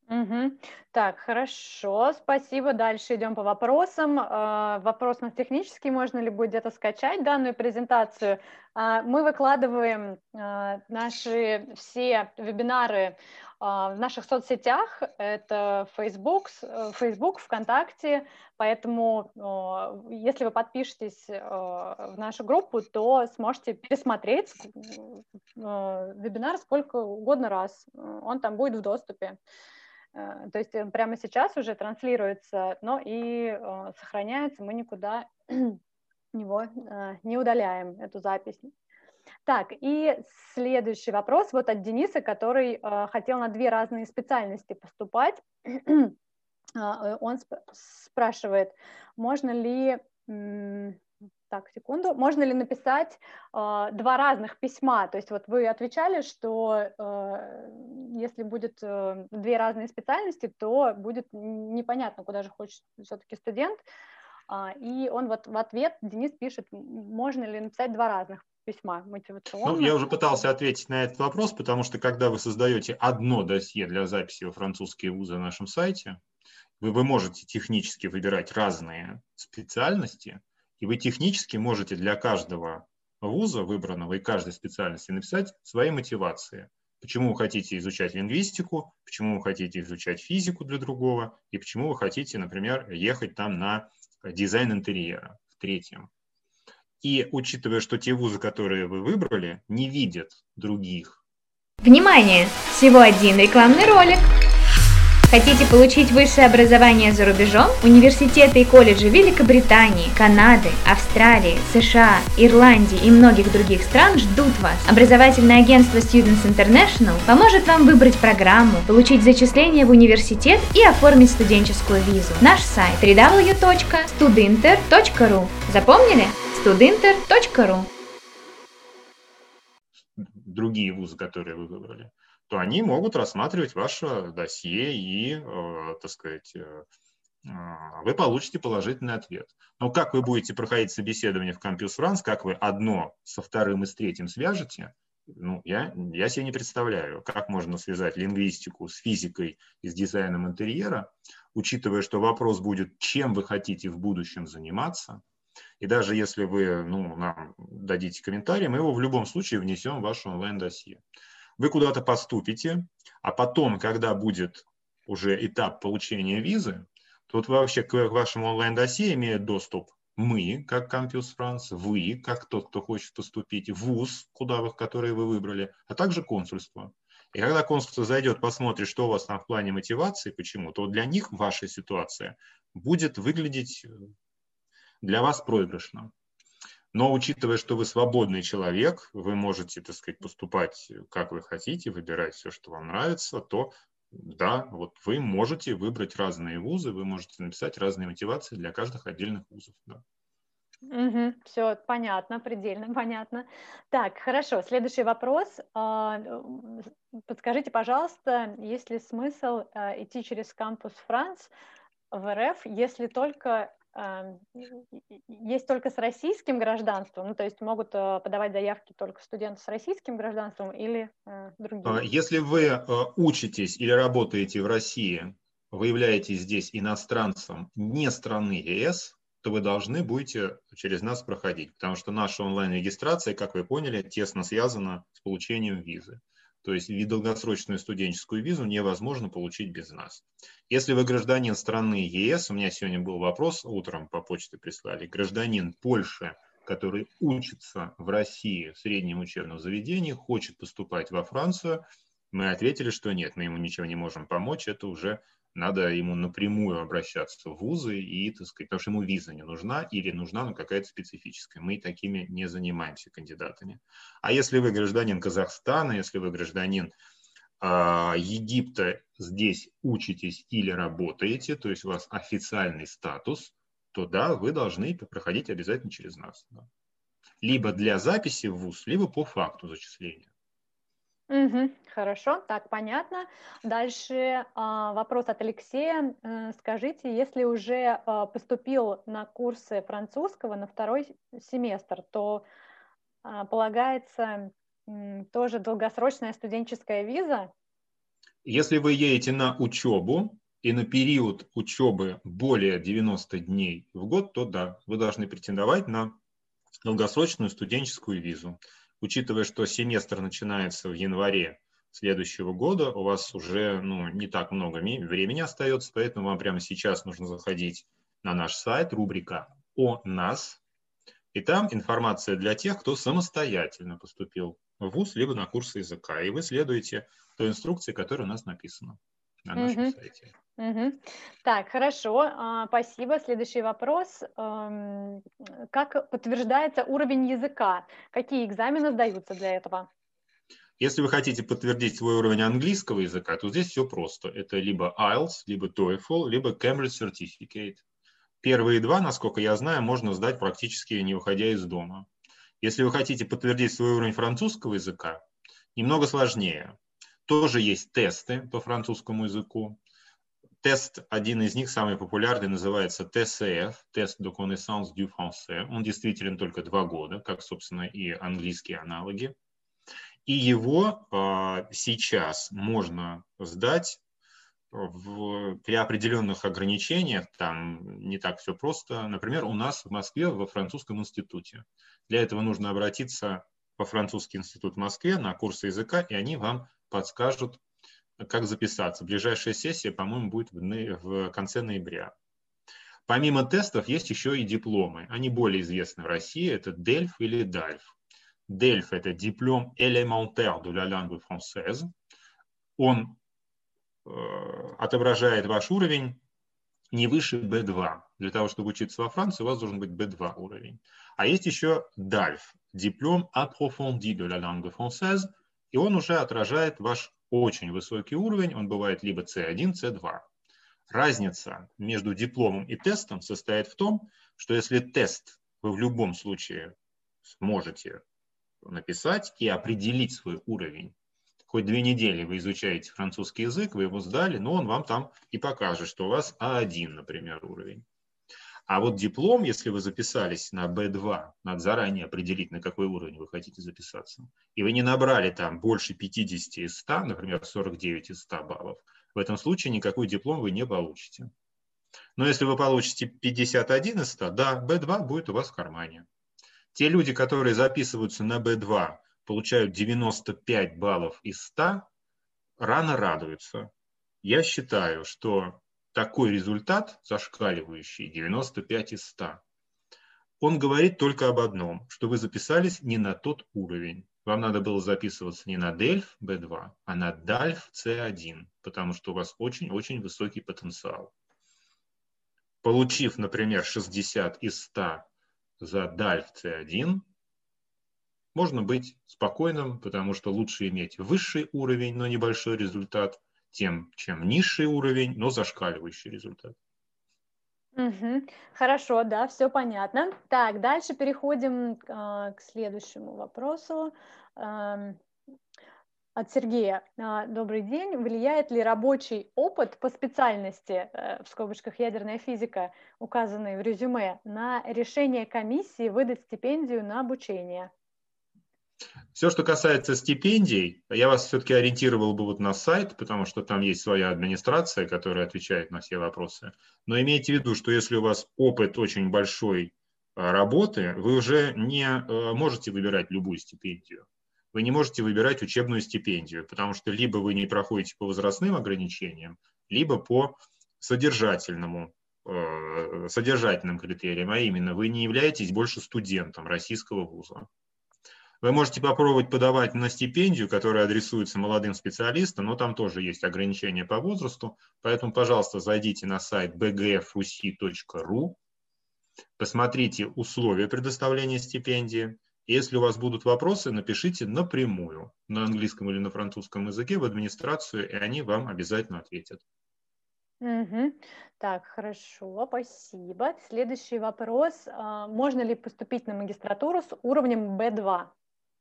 B: Угу. Так, хорошо, спасибо. Дальше идем по вопросам. Э, вопрос на технический, можно ли будет где-то скачать данную презентацию. Э, мы выкладываем э, наши все вебинары в наших соцсетях, это Facebook, Facebook, ВКонтакте, поэтому если вы подпишетесь в нашу группу, то сможете пересмотреть вебинар сколько угодно раз, он там будет в доступе. Э, то есть он прямо сейчас уже транслируется, но и э, сохраняется, мы никуда его э, не удаляем, эту запись. Так, и следующий вопрос вот от Дениса, который хотел на две разные специальности поступать. Он спрашивает, можно ли так, секунду. Можно ли написать э, два разных письма? То есть вот вы отвечали, что э, если будет э, две разные специальности, то будет непонятно, куда же хочет все-таки студент. Э, и он вот в ответ, Денис пишет, можно ли написать два разных письма мотивационных?
C: Ну, я уже пытался ответить на этот вопрос, потому что когда вы создаете одно досье для записи во французские вузы на нашем сайте, вы, вы можете технически выбирать разные специальности, И вы технически можете для каждого вуза выбранного и каждой специальности написать свои мотивации. Почему вы хотите изучать лингвистику, почему вы хотите изучать физику для другого, и почему вы хотите, например, ехать там на дизайн интерьера в третьем. И учитывая, что те вузы, которые вы выбрали, не видят других.
A: Внимание! Всего один рекламный ролик. Хотите получить высшее образование за рубежом? Университеты и колледжи Великобритании, Канады, Австралии, США, Ирландии и многих других стран ждут вас. Образовательное агентство Students International поможет вам выбрать программу, получить зачисление в университет и оформить студенческую визу. Наш сайт www.studinter.ru Запомнили? studinter.ru
C: Другие вузы, которые вы выбрали то они могут рассматривать ваше досье и, э, так сказать, э, э, вы получите положительный ответ. Но как вы будете проходить собеседование в Campus France, как вы одно со вторым и с третьим свяжете, ну, я, я себе не представляю, как можно связать лингвистику с физикой и с дизайном интерьера, учитывая, что вопрос будет, чем вы хотите в будущем заниматься. И даже если вы ну, нам дадите комментарий, мы его в любом случае внесем в ваше онлайн-досье вы куда-то поступите, а потом, когда будет уже этап получения визы, то вот вообще к вашему онлайн-досье имеет доступ мы, как Campus France, вы, как тот, кто хочет поступить, вуз, куда вы, который вы выбрали, а также консульство. И когда консульство зайдет, посмотрит, что у вас там в плане мотивации, почему, то для них ваша ситуация будет выглядеть э, для вас проигрышно. Но учитывая, что вы свободный человек, вы можете, так сказать, поступать как вы хотите, выбирать все, что вам нравится, то да, вот вы можете выбрать разные вузы, вы можете написать разные мотивации для каждых отдельных вузов. Да.
B: Угу, все понятно, предельно понятно. Так, хорошо. Следующий вопрос. А, подскажите, пожалуйста, есть ли смысл а, идти через кампус Франц в РФ, если только есть только с российским гражданством, ну, то есть могут э, подавать заявки только студенты с российским гражданством или э, другие?
C: А, если вы э, учитесь или работаете в России, вы являетесь здесь иностранцем не страны ЕС, то вы должны будете через нас проходить, потому что наша онлайн-регистрация, как вы поняли, тесно связана с получением визы. То есть долгосрочную студенческую визу невозможно получить без нас. Если вы гражданин страны ЕС, у меня сегодня был вопрос, утром по почте прислали, гражданин Польши, который учится в России в среднем учебном заведении, хочет поступать во Францию, мы ответили, что нет, мы ему ничего не можем помочь, это уже надо ему напрямую обращаться в вузы и, так сказать, потому что ему виза не нужна или нужна ну, какая-то специфическая. Мы такими не занимаемся кандидатами. А если вы гражданин Казахстана, если вы гражданин э, Египта, здесь учитесь или работаете, то есть у вас официальный статус, то да, вы должны проходить обязательно через нас. Да. Либо для записи в ВУЗ, либо по факту зачисления.
B: Угу, хорошо, так понятно. Дальше а, вопрос от Алексея. Э, скажите, если уже а, поступил на курсы французского на второй семестр, то а, полагается тоже долгосрочная студенческая виза?
C: Если вы едете на учебу и на период учебы более 90 дней в год, то да, вы должны претендовать на долгосрочную студенческую визу учитывая, что семестр начинается в январе следующего года, у вас уже ну, не так много времени остается, поэтому вам прямо сейчас нужно заходить на наш сайт, рубрика «О нас», и там информация для тех, кто самостоятельно поступил в ВУЗ, либо на курсы языка, и вы следуете той инструкции, которая у нас написана на нашем угу. сайте.
B: Угу. Так, хорошо, а, спасибо. Следующий вопрос. Эм, как подтверждается уровень языка? Какие экзамены сдаются для этого?
C: Если вы хотите подтвердить свой уровень английского языка, то здесь все просто. Это либо IELTS, либо TOEFL, либо Cambridge Certificate. Первые два, насколько я знаю, можно сдать практически не выходя из дома. Если вы хотите подтвердить свой уровень французского языка, немного сложнее. Тоже есть тесты по французскому языку. Тест, один из них, самый популярный, называется TCF, тест de connaissance du français. Он действителен только два года, как, собственно, и английские аналоги. И его э, сейчас можно сдать в, при определенных ограничениях, там не так все просто. Например, у нас в Москве во французском институте. Для этого нужно обратиться во французский институт в Москве на курсы языка, и они вам подскажут, как записаться. Ближайшая сессия, по-моему, будет в, конце ноября. Помимо тестов есть еще и дипломы. Они более известны в России. Это DELF или DALF. DELF – это диплом élémentaire de la langue française. Он э, отображает ваш уровень не выше B2. Для того, чтобы учиться во Франции, у вас должен быть B2 уровень. А есть еще DALF – диплом approfondi de la langue française, и он уже отражает ваш очень высокий уровень. Он бывает либо C1, C2. Разница между дипломом и тестом состоит в том, что если тест вы в любом случае сможете написать и определить свой уровень, хоть две недели вы изучаете французский язык, вы его сдали, но он вам там и покажет, что у вас А1, например, уровень. А вот диплом, если вы записались на B2, надо заранее определить, на какой уровень вы хотите записаться, и вы не набрали там больше 50 из 100, например, 49 из 100 баллов, в этом случае никакой диплом вы не получите. Но если вы получите 51 из 100, да, B2 будет у вас в кармане. Те люди, которые записываются на B2, получают 95 баллов из 100, рано радуются. Я считаю, что такой результат, зашкаливающий 95 из 100, он говорит только об одном, что вы записались не на тот уровень вам надо было записываться не на DELF B2, а на DALF C1, потому что у вас очень-очень высокий потенциал. Получив, например, 60 из 100 за DALF C1, можно быть спокойным, потому что лучше иметь высший уровень, но небольшой результат, тем, чем низший уровень, но зашкаливающий результат.
B: Угу. Хорошо, да, все понятно. Так, дальше переходим э, к следующему вопросу. Э, от Сергея. Э, добрый день. Влияет ли рабочий опыт по специальности, э, в скобочках ядерная физика, указанный в резюме, на решение комиссии выдать стипендию на обучение?
C: Все, что касается стипендий, я вас все-таки ориентировал бы вот на сайт, потому что там есть своя администрация, которая отвечает на все вопросы. Но имейте в виду, что если у вас опыт очень большой а, работы, вы уже не а, можете выбирать любую стипендию. Вы не можете выбирать учебную стипендию, потому что либо вы не проходите по возрастным ограничениям, либо по содержательному а, содержательным критериям, а именно вы не являетесь больше студентом российского вуза. Вы можете попробовать подавать на стипендию, которая адресуется молодым специалистам, но там тоже есть ограничения по возрасту. Поэтому, пожалуйста, зайдите на сайт bgfusi.ru, посмотрите условия предоставления стипендии. Если у вас будут вопросы, напишите напрямую на английском или на французском языке в администрацию, и они вам обязательно ответят.
B: Угу. Так, хорошо, спасибо. Следующий вопрос. А, можно ли поступить на магистратуру с уровнем B2?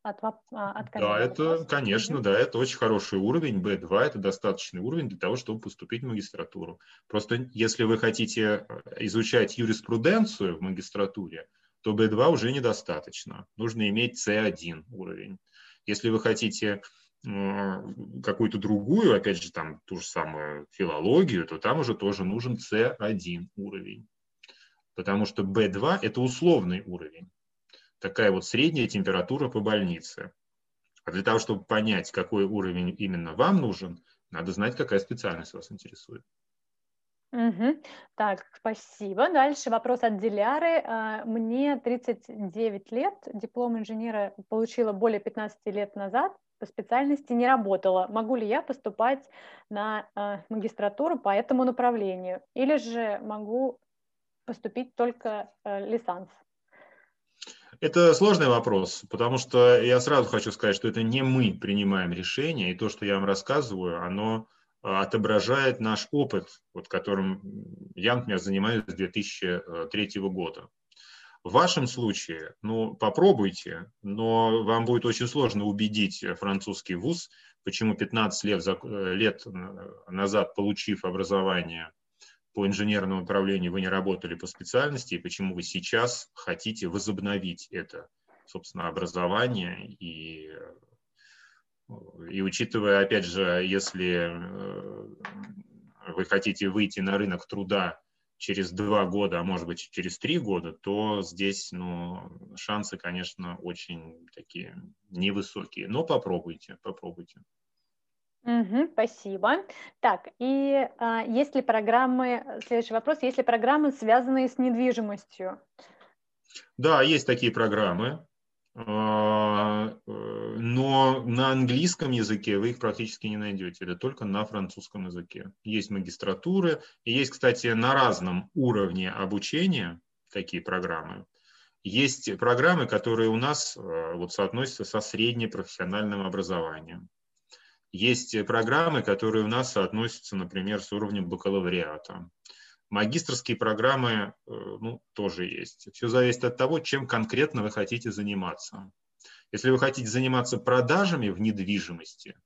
C: От, а, от Да, это, конечно, да, это очень хороший уровень. B2 – это достаточный уровень для того, чтобы поступить в магистратуру. Просто если вы хотите э, изучать юриспруденцию в магистратуре, то B2 уже недостаточно. Нужно иметь C1 уровень. Если вы хотите э, какую-то другую, опять же, там ту же самую филологию, то там уже тоже нужен C1 уровень. Потому что B2 – это условный уровень такая вот средняя температура по больнице. А для того, чтобы понять, какой уровень именно вам нужен, надо знать, какая специальность вас интересует.
B: Угу. Так, спасибо. Дальше вопрос от Диляры. А, мне 39 лет, диплом инженера получила более 15 лет назад, по специальности не работала. Могу ли я поступать на а, магистратуру по этому направлению? Или же могу поступить только э, лисанс?
C: Это сложный вопрос, потому что я сразу хочу сказать, что это не мы принимаем решение, и то, что я вам рассказываю, оно а, отображает наш опыт, вот которым я, например, занимаюсь с 2003 года. В вашем случае, ну, попробуйте, но вам будет очень сложно убедить французский вуз, почему 15 лет, лет назад, получив образование по инженерному управлению вы не работали по специальности, и почему вы сейчас хотите возобновить это, собственно, образование и и учитывая, опять же, если э, вы хотите выйти на рынок труда через два года, а может быть через три года, то здесь ну, шансы, конечно, очень такие невысокие. Но попробуйте, попробуйте.
B: Угу, спасибо. Так, и а, есть ли программы, следующий вопрос, есть ли программы, связанные с недвижимостью?
C: Да, есть такие программы. А, э, но на английском языке вы их практически не найдете, это только на французском языке. Есть магистратуры, и есть, кстати, на разном уровне обучения такие программы. Есть программы, которые у нас э, вот соотносятся со среднепрофессиональным образованием. Есть программы, которые у нас соотносятся, например, с уровнем бакалавриата. Магистрские программы э, ну, тоже есть. Все зависит от того, чем конкретно вы хотите заниматься. Если вы хотите заниматься продажами в недвижимости,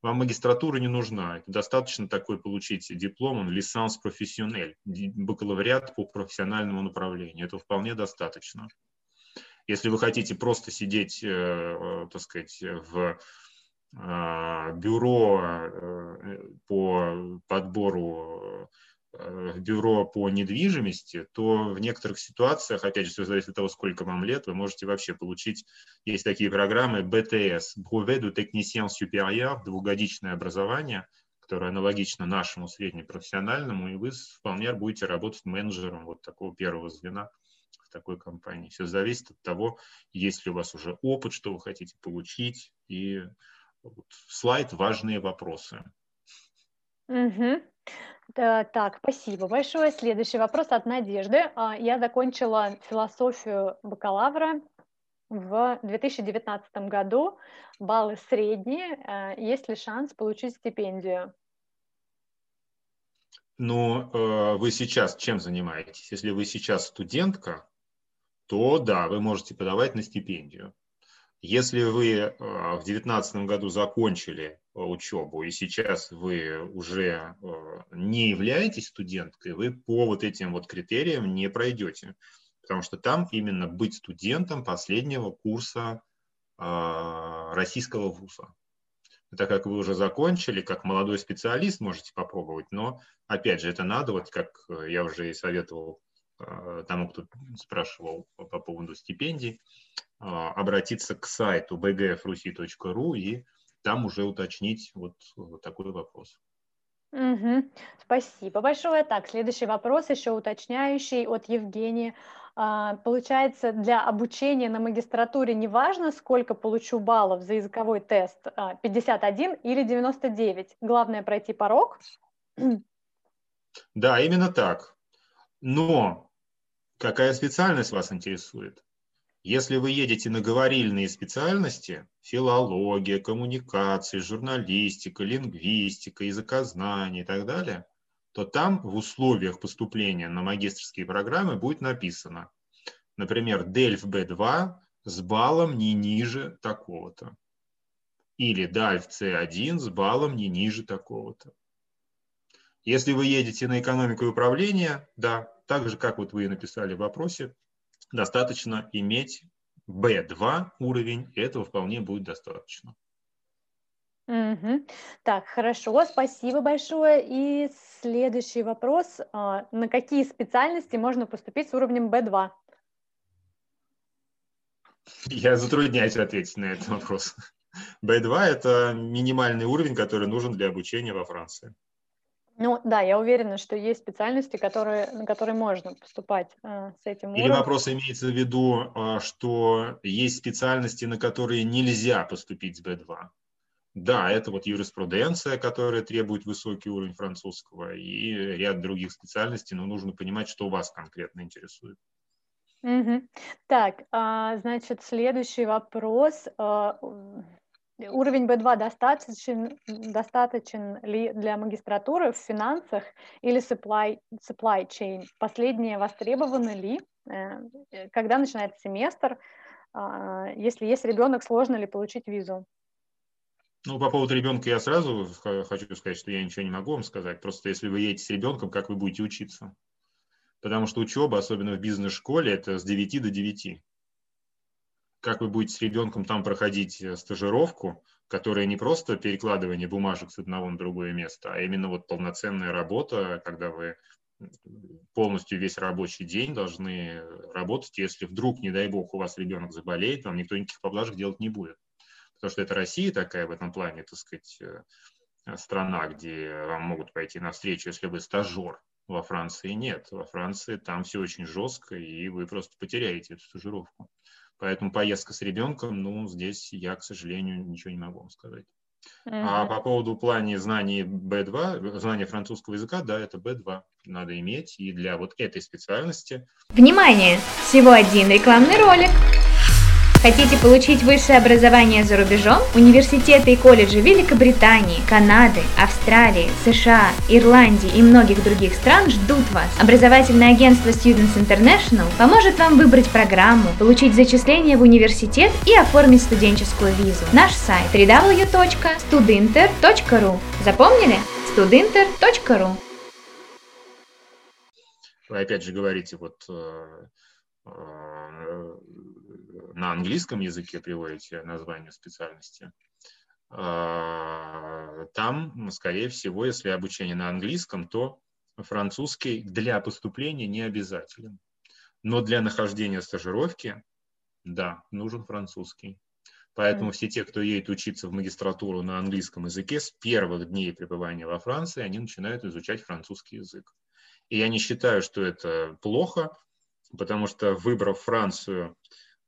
C: вам магистратура не нужна. Достаточно такой получить диплом, он лисанс профессионель, бакалавриат по профессиональному направлению. Это вполне достаточно. Если вы хотите просто сидеть, э, э, так сказать, в бюро по подбору Э, бюро по недвижимости, то в некоторых ситуациях, опять же, все зависит от того, сколько вам лет, вы можете вообще получить, есть такие программы BTS, Brevet du Technicien Supérieur, двухгодичное образование, которое аналогично нашему среднепрофессиональному, и вы вполне будете работать менеджером вот такого первого звена в такой компании. Все зависит от того, есть ли у вас уже опыт, что вы хотите получить, и вот слайд «Важные вопросы».
B: Угу. Да, так, спасибо большое. Следующий вопрос от Надежды. А, я закончила философию бакалавра в 2019 году. Баллы средние. А, есть ли шанс получить стипендию?
C: Ну, э, вы сейчас чем занимаетесь? Если вы сейчас студентка, то да, вы можете подавать на стипендию. Если вы э, в 2019 году закончили э, учебу и сейчас вы уже э, не являетесь студенткой, вы по вот этим вот критериям не пройдете, потому что там именно быть студентом последнего курса российского вуза. Так как вы уже закончили, как молодой специалист можете попробовать, но опять же это надо, вот как я уже и советовал тому, кто спрашивал по поводу стипендий, а, обратиться к сайту bgfrusi.ru и там уже уточнить вот, вот такой вопрос.
B: Угу. Спасибо большое. Так, следующий вопрос, еще уточняющий от Евгения. А, получается, для обучения на магистратуре не важно, сколько получу баллов за языковой тест, 51 а, или 99. Главное пройти порог?
C: Да, именно так. Но какая специальность вас интересует? Если вы едете на говорильные специальности, филология, коммуникации, журналистика, лингвистика, языкознание и так далее, то там в условиях поступления на магистрские программы будет написано, например, DELF B2 с баллом не ниже такого-то. Или DALF C1 с баллом не ниже такого-то. Если вы едете на экономику и управление, да, так же, как вот вы написали в вопросе, достаточно иметь B2 уровень, и этого вполне будет достаточно.
B: Угу. Так, хорошо, спасибо большое. И следующий вопрос. А, на какие специальности можно поступить с уровнем B2?
C: Я затрудняюсь ответить на этот вопрос. B2 – это минимальный уровень, который нужен для обучения во Франции.
B: Ну да, я уверена, что есть специальности, которые, на которые можно поступать э, с этим
C: Или вопрос имеется в виду, э, что есть специальности, на которые нельзя поступить с B2. Да, это вот юриспруденция, которая требует высокий уровень французского, и ряд других специальностей, но нужно понимать, что вас конкретно интересует.
B: Угу. Так, а, значит, следующий вопрос. А, Уровень B2 достаточен, достаточен ли для магистратуры в финансах или supply, supply chain? Последние востребованы ли? Э, когда начинается семестр? А, если есть ребенок, сложно ли получить визу?
C: Ну, по поводу ребенка я сразу хочу сказать, что я ничего не могу вам сказать. Просто если вы едете с ребенком, как вы будете учиться? Потому что учеба, особенно в бизнес-школе, это с 9 до 9 как вы будете с ребенком там проходить э, стажировку, которая не просто перекладывание бумажек с одного на другое место, а именно вот полноценная работа, когда вы полностью весь рабочий день должны работать. Если вдруг, не дай бог, у вас ребенок заболеет, вам никто никаких поблажек делать не будет. Потому что это Россия такая в этом плане, так сказать, э, страна, где вам могут пойти навстречу, если вы стажер. Во Франции нет. Во Франции там все очень жестко, и вы просто потеряете эту стажировку. Поэтому поездка с ребенком, ну, здесь я, к сожалению, ничего не могу вам сказать. Mm-hmm. А по поводу плане знаний B2, знания французского языка, да, это B2 надо иметь и для вот этой специальности.
A: Внимание! Всего один рекламный ролик. Хотите получить высшее образование за рубежом? Университеты и колледжи Великобритании, Канады, Австралии, США, Ирландии и многих других стран ждут вас. Образовательное агентство Students International поможет вам выбрать программу, получить зачисление в университет и оформить студенческую визу. Наш сайт www.studinter.ru Запомнили? studinter.ru
C: Вы опять же говорите, вот э, э, на английском языке приводите название специальности, а, там, скорее всего, если обучение на английском, то французский для поступления не обязателен. Но для нахождения стажировки, да, нужен французский. Поэтому все те, кто едет учиться в магистратуру на английском языке, с первых дней пребывания во Франции, они начинают изучать французский язык. И я не считаю, что это плохо, потому что выбрав Францию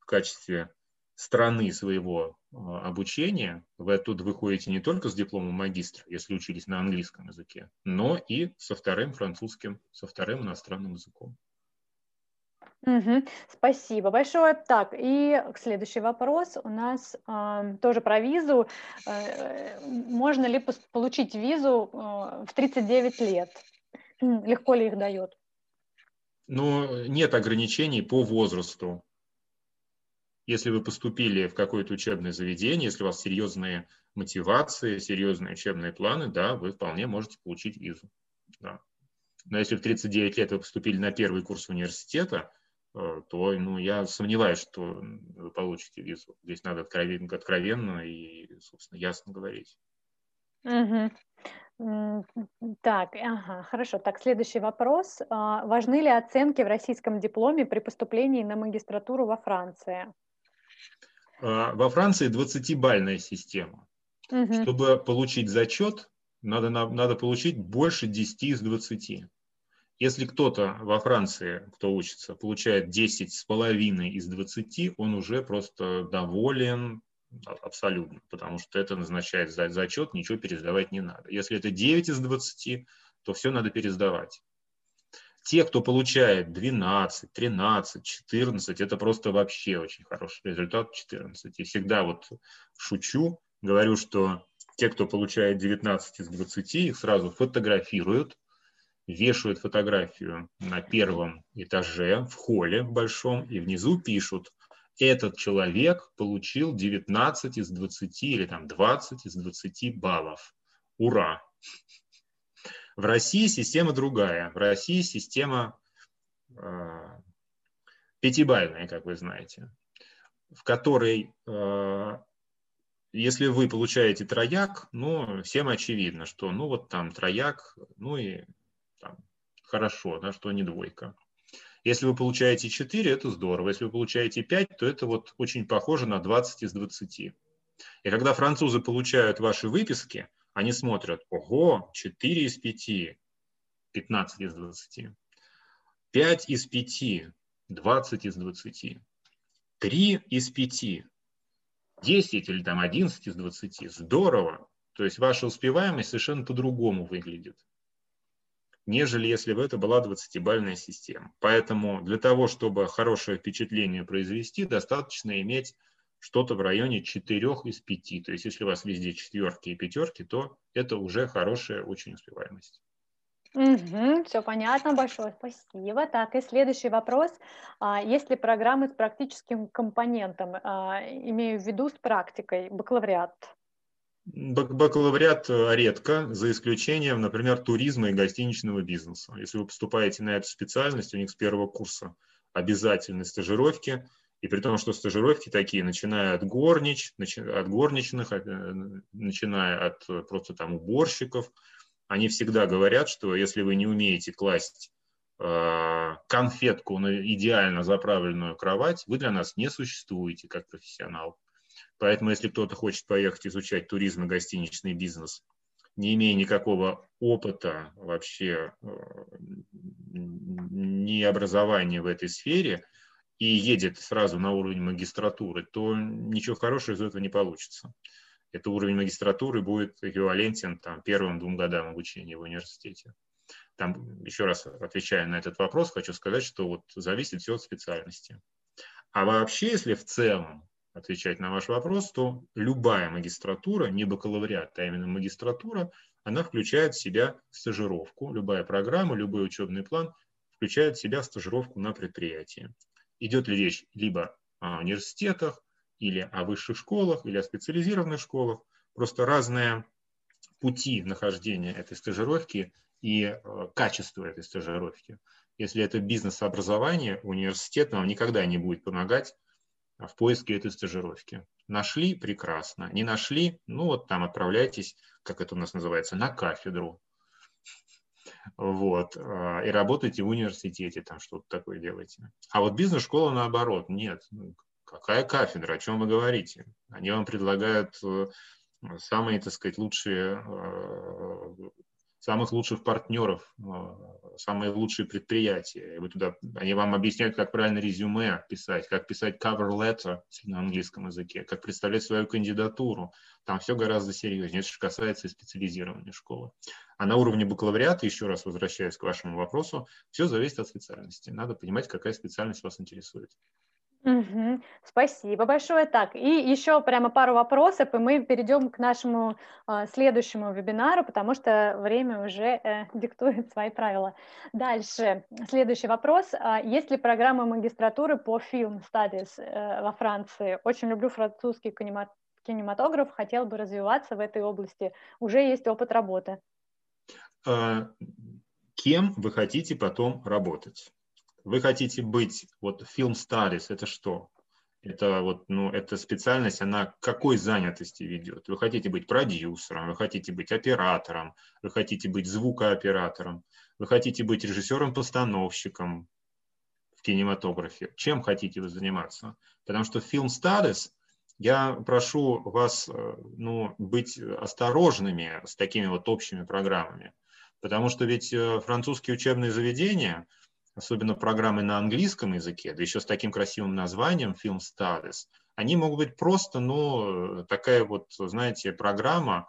C: в качестве страны своего а, обучения, вы оттуда выходите не только с дипломом магистра, если учились на английском языке, но и со вторым французским, со вторым иностранным языком.
B: Угу, спасибо большое. Так, и следующий вопрос у нас э, тоже про визу. Э, можно ли получить визу э, в 39 лет? Легко ли их дает?
C: Ну, нет ограничений по возрасту. Если вы поступили в какое-то учебное заведение, если у вас серьезные мотивации, серьезные учебные планы, да, вы вполне можете получить визу. Да. Но если в 39 лет вы поступили на первый курс университета, э, то ну, я сомневаюсь, что вы получите визу. Здесь надо откровенно, откровенно и, собственно, ясно говорить.
B: Угу. Так, ага, хорошо. Так, следующий вопрос. А, важны ли оценки в российском дипломе при поступлении на магистратуру во Франции?
C: А, во Франции 20-бальная система. Угу. Чтобы получить зачет, надо, надо получить больше 10 из 20. Если кто-то во Франции, кто учится, получает 10 с половиной из 20, он уже просто доволен абсолютно, потому что это назначает зачет, ничего пересдавать не надо. Если это 9 из 20, то все надо пересдавать те, кто получает 12, 13, 14, это просто вообще очень хороший результат 14. И всегда вот шучу, говорю, что те, кто получает 19 из 20, их сразу фотографируют, вешают фотографию на первом этаже в холле большом и внизу пишут, этот человек получил 19 из 20 или там 20 из 20 баллов. Ура! В России система другая. В России система э, пятибальная, как вы знаете, в которой, э, если вы получаете трояк, ну, всем очевидно, что, ну, вот там трояк, ну и там, хорошо, да, что не двойка. Если вы получаете 4, это здорово. Если вы получаете 5, то это вот очень похоже на 20 из 20. И когда французы получают ваши выписки, они смотрят, ого, 4 из 5, 15 из 20, 5 из 5, 20 из 20, 3 из 5, 10 или там 11 из 20. Здорово. То есть ваша успеваемость совершенно по-другому выглядит, нежели если бы это была 20-бальная система. Поэтому для того, чтобы хорошее впечатление произвести, достаточно иметь что-то в районе 4 из 5. То есть если у вас везде четверки и пятерки, то это уже хорошая очень успеваемость.
B: Угу, все понятно, большое спасибо. Так, и следующий вопрос. А, есть ли программы с практическим компонентом? А, имею в виду с практикой, бакалавриат.
C: Бакалавриат э, редко, за исключением, например, туризма и гостиничного бизнеса. Если вы поступаете на эту специальность, у них с первого курса обязательны стажировки, И при том, что стажировки такие, начиная от горнич, от горничных, э, начиная от просто там уборщиков, они всегда говорят, что если вы не умеете класть э, конфетку на идеально заправленную кровать, вы для нас не существуете как профессионал. Поэтому, если кто-то хочет поехать изучать туризм и гостиничный бизнес, не имея никакого опыта вообще, э, ни образования в этой сфере, и едет сразу на уровень магистратуры, то ничего хорошего из этого не получится. Это уровень магистратуры будет эквивалентен там, первым двум годам обучения в университете. Там, еще раз отвечая на этот вопрос, хочу сказать, что вот зависит все от специальности. А вообще, если в целом отвечать на ваш вопрос, то любая магистратура, не бакалавриат, а именно магистратура, она включает в себя стажировку. Любая программа, любой учебный план включает в себя стажировку на предприятии. Идет ли речь либо о университетах, или о высших школах, или о специализированных школах. Просто разные пути нахождения этой стажировки и э, качество этой стажировки. Если это бизнес-образование, университет вам никогда не будет помогать в поиске этой стажировки. Нашли – прекрасно. Не нашли – ну вот там отправляйтесь, как это у нас называется, на кафедру. Вот. А, и работайте в университете, там что-то такое делаете. А вот бизнес-школа наоборот. Нет. Ну, какая кафедра? О чем вы говорите? Они вам предлагают э, самые, так сказать, лучшие э, самых лучших партнеров, э, самые лучшие предприятия. И вы туда, они вам объясняют, как правильно резюме писать, как писать cover letter на английском языке, как представлять свою кандидатуру. Там все гораздо серьезнее. Это же касается и специализированной школы. А на уровне бакалавриата, еще раз возвращаясь к вашему вопросу, все зависит от специальности. Надо понимать, какая специальность вас интересует.
B: Мгм. Спасибо большое. Так, и еще прямо пару вопросов, и мы перейдем к нашему а, следующему вебинару, потому что время уже э, диктует свои правила. Дальше, следующий вопрос. А, Есть ли программа магистратуры по film studies э, во Франции? Очень люблю французский кинема- кинематограф, хотел бы развиваться в этой области. Уже есть опыт работы.
C: А, Кем вы хотите потом работать? Вы хотите быть, вот film studies, это что? Это вот, ну, эта специальность, она к какой занятости ведет? Вы хотите быть продюсером, вы хотите быть оператором, вы хотите быть звукооператором, вы хотите быть режиссером-постановщиком в кинематографе. Чем хотите вы заниматься? Потому что film studies, я прошу вас э, ну, быть осторожными с такими вот общими программами. Потому что ведь э, французские учебные заведения – особенно программы на английском языке, да еще с таким красивым названием Film Studies, они могут быть просто, ну, такая вот, знаете, программа,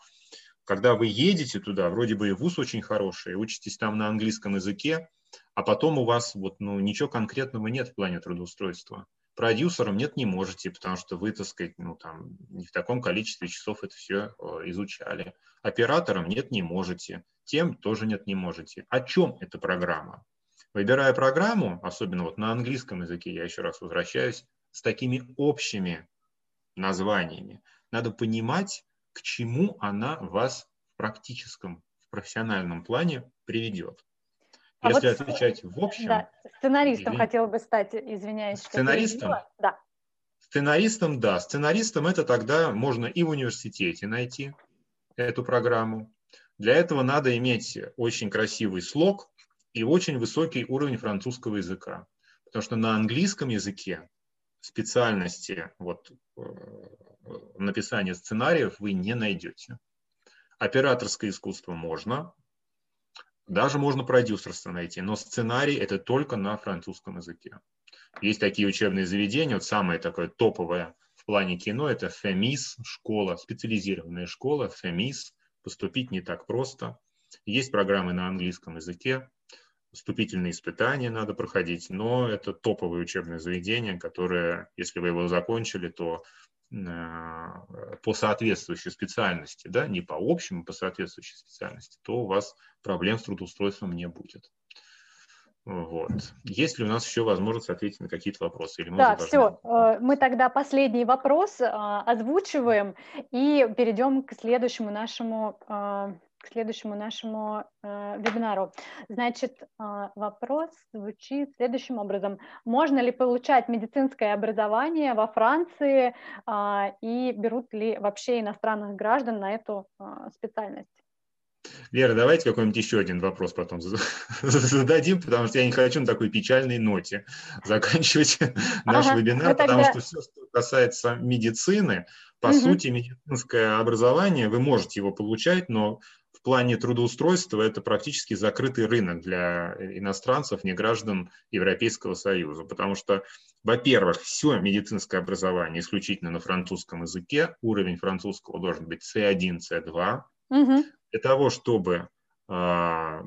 C: когда вы едете туда, вроде бы и вуз очень хороший, учитесь там на английском языке, а потом у вас вот, ну, ничего конкретного нет в плане трудоустройства. Продюсером нет, не можете, потому что вы, так сказать, ну, там, не в таком количестве часов это все э, изучали. Оператором нет, не можете. Тем тоже нет, не можете. О чем эта программа? Выбирая программу, особенно вот на английском языке, я еще раз возвращаюсь, с такими общими названиями, надо понимать, к чему она вас в практическом, в профессиональном плане приведет. А Если вот, отвечать в общем... Да,
B: сценаристом или... хотела бы стать, извиняюсь.
C: Сценаристом?
B: Да.
C: Сценаристом, да. Сценаристом это тогда можно и в университете найти эту программу. Для этого надо иметь очень красивый слог, и очень высокий уровень французского языка. Потому что на английском языке специальности вот, э, написания сценариев вы не найдете. Операторское искусство можно, даже можно продюсерство найти, но сценарий это только на французском языке. Есть такие учебные заведения, вот самое такое топовое в плане кино, это ФЕМИС, школа, специализированная школа, ФЕМИС, поступить не так просто. Есть программы на английском языке, вступительные испытания надо проходить, но это топовое учебное заведение, которое, если вы его закончили, то э, по соответствующей специальности, да, не по общему, а по соответствующей специальности, то у вас проблем с трудоустройством не будет. Вот. Есть ли у нас еще возможность ответить на какие-то вопросы?
B: Или да, все. Э, мы тогда последний вопрос э, озвучиваем и перейдем к следующему нашему к следующему нашему э, вебинару. Значит, э, вопрос звучит следующим образом. Можно ли получать медицинское образование во Франции э, и берут ли вообще иностранных граждан на эту э, специальность?
C: Вера, давайте какой-нибудь еще один вопрос потом зададим, потому что я не хочу на такой печальной ноте заканчивать наш ага, вебинар, потому тогда... что все, что касается медицины, по угу. сути, медицинское образование, вы можете его получать, но плане трудоустройства это практически закрытый рынок для иностранцев, не граждан Европейского Союза, потому что, во-первых, все медицинское образование исключительно на французском языке, уровень французского должен быть C1, C2. Угу. Для того, чтобы а,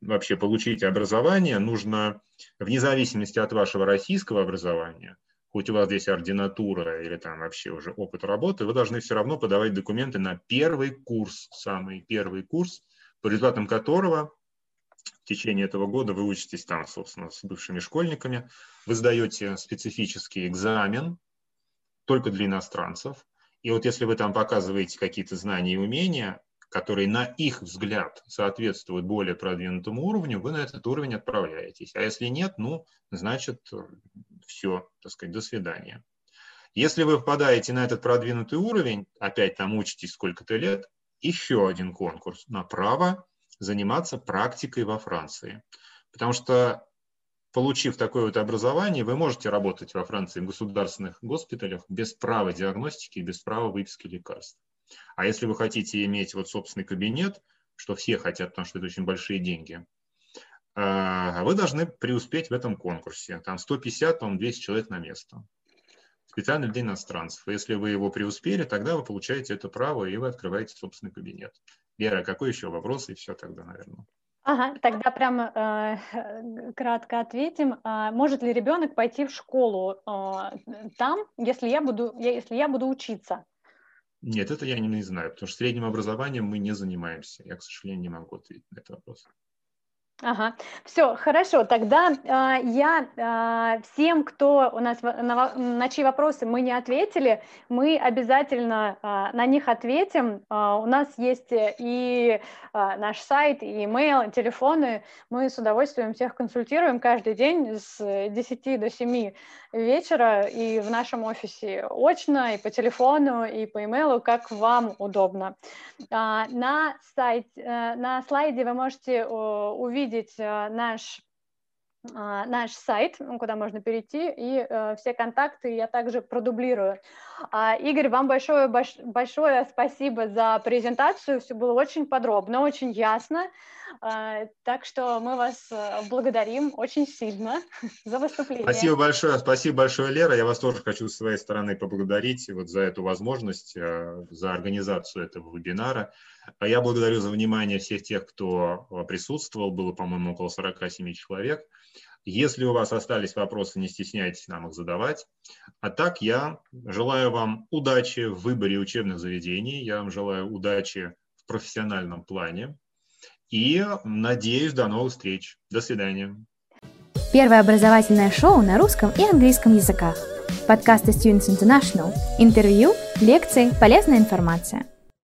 C: вообще получить образование, нужно, вне зависимости от вашего российского образования, хоть у вас здесь ординатура или там вообще уже опыт работы, вы должны все равно подавать документы на первый курс, самый первый курс, по результатам которого в течение этого года вы учитесь там, собственно, с бывшими школьниками, вы сдаете специфический экзамен только для иностранцев. И вот если вы там показываете какие-то знания и умения, которые на их взгляд соответствуют более продвинутому уровню, вы на этот уровень отправляетесь. А если нет, ну, значит, все, так сказать, до свидания. Если вы попадаете на этот продвинутый уровень, опять там учитесь сколько-то лет, еще один конкурс на право заниматься практикой во Франции. Потому что, получив такое вот образование, вы можете работать во Франции в государственных госпиталях без права диагностики, без права выписки лекарств. А если вы хотите иметь вот собственный кабинет, что все хотят, потому что это очень большие деньги, а, вы должны преуспеть в этом конкурсе. Там 150, там 200 человек на место. Специально для иностранцев. Если вы его преуспели, тогда вы получаете это право, и вы открываете собственный кабинет. Вера, какой еще вопрос? И все тогда, наверное.
B: Ага, тогда прямо э, кратко ответим. А, может ли ребенок пойти в школу э, там, если я буду, если я буду учиться?
C: Нет, это я не знаю, потому что средним образованием мы не занимаемся. Я, к сожалению, не могу ответить на этот вопрос.
B: Ага, все, хорошо. Тогда э, я э, всем, кто у нас на, на чьи вопросы мы не ответили, мы обязательно э, на них ответим. Э, у нас есть и э, наш сайт, и email, и телефоны. Мы с удовольствием всех консультируем каждый день с 10 до 7 вечера и в нашем офисе очно, и по телефону, и по имейлу, как вам удобно. А, на, сайт, э, на слайде вы можете увидеть э, наш а, наш сайт, куда можно перейти, и э, все контакты я также продублирую. А, Игорь, вам большое, больш, большое спасибо за презентацию, все было очень подробно, очень ясно, так что мы вас э, благодарим очень сильно за выступление.
C: Спасибо большое, спасибо большое, Лера, я вас тоже хочу с своей стороны поблагодарить вот за эту возможность, э, за организацию этого вебинара. Я благодарю за внимание всех тех, кто э, присутствовал, было, по-моему, около 47 человек. Если у вас остались вопросы, не стесняйтесь нам их задавать. А так я желаю вам удачи в выборе учебных заведений, я вам желаю удачи в профессиональном плане и надеюсь до новых встреч. До свидания.
A: Первое образовательное шоу на русском и английском языках. Подкасты Students International. Интервью, лекции, полезная информация.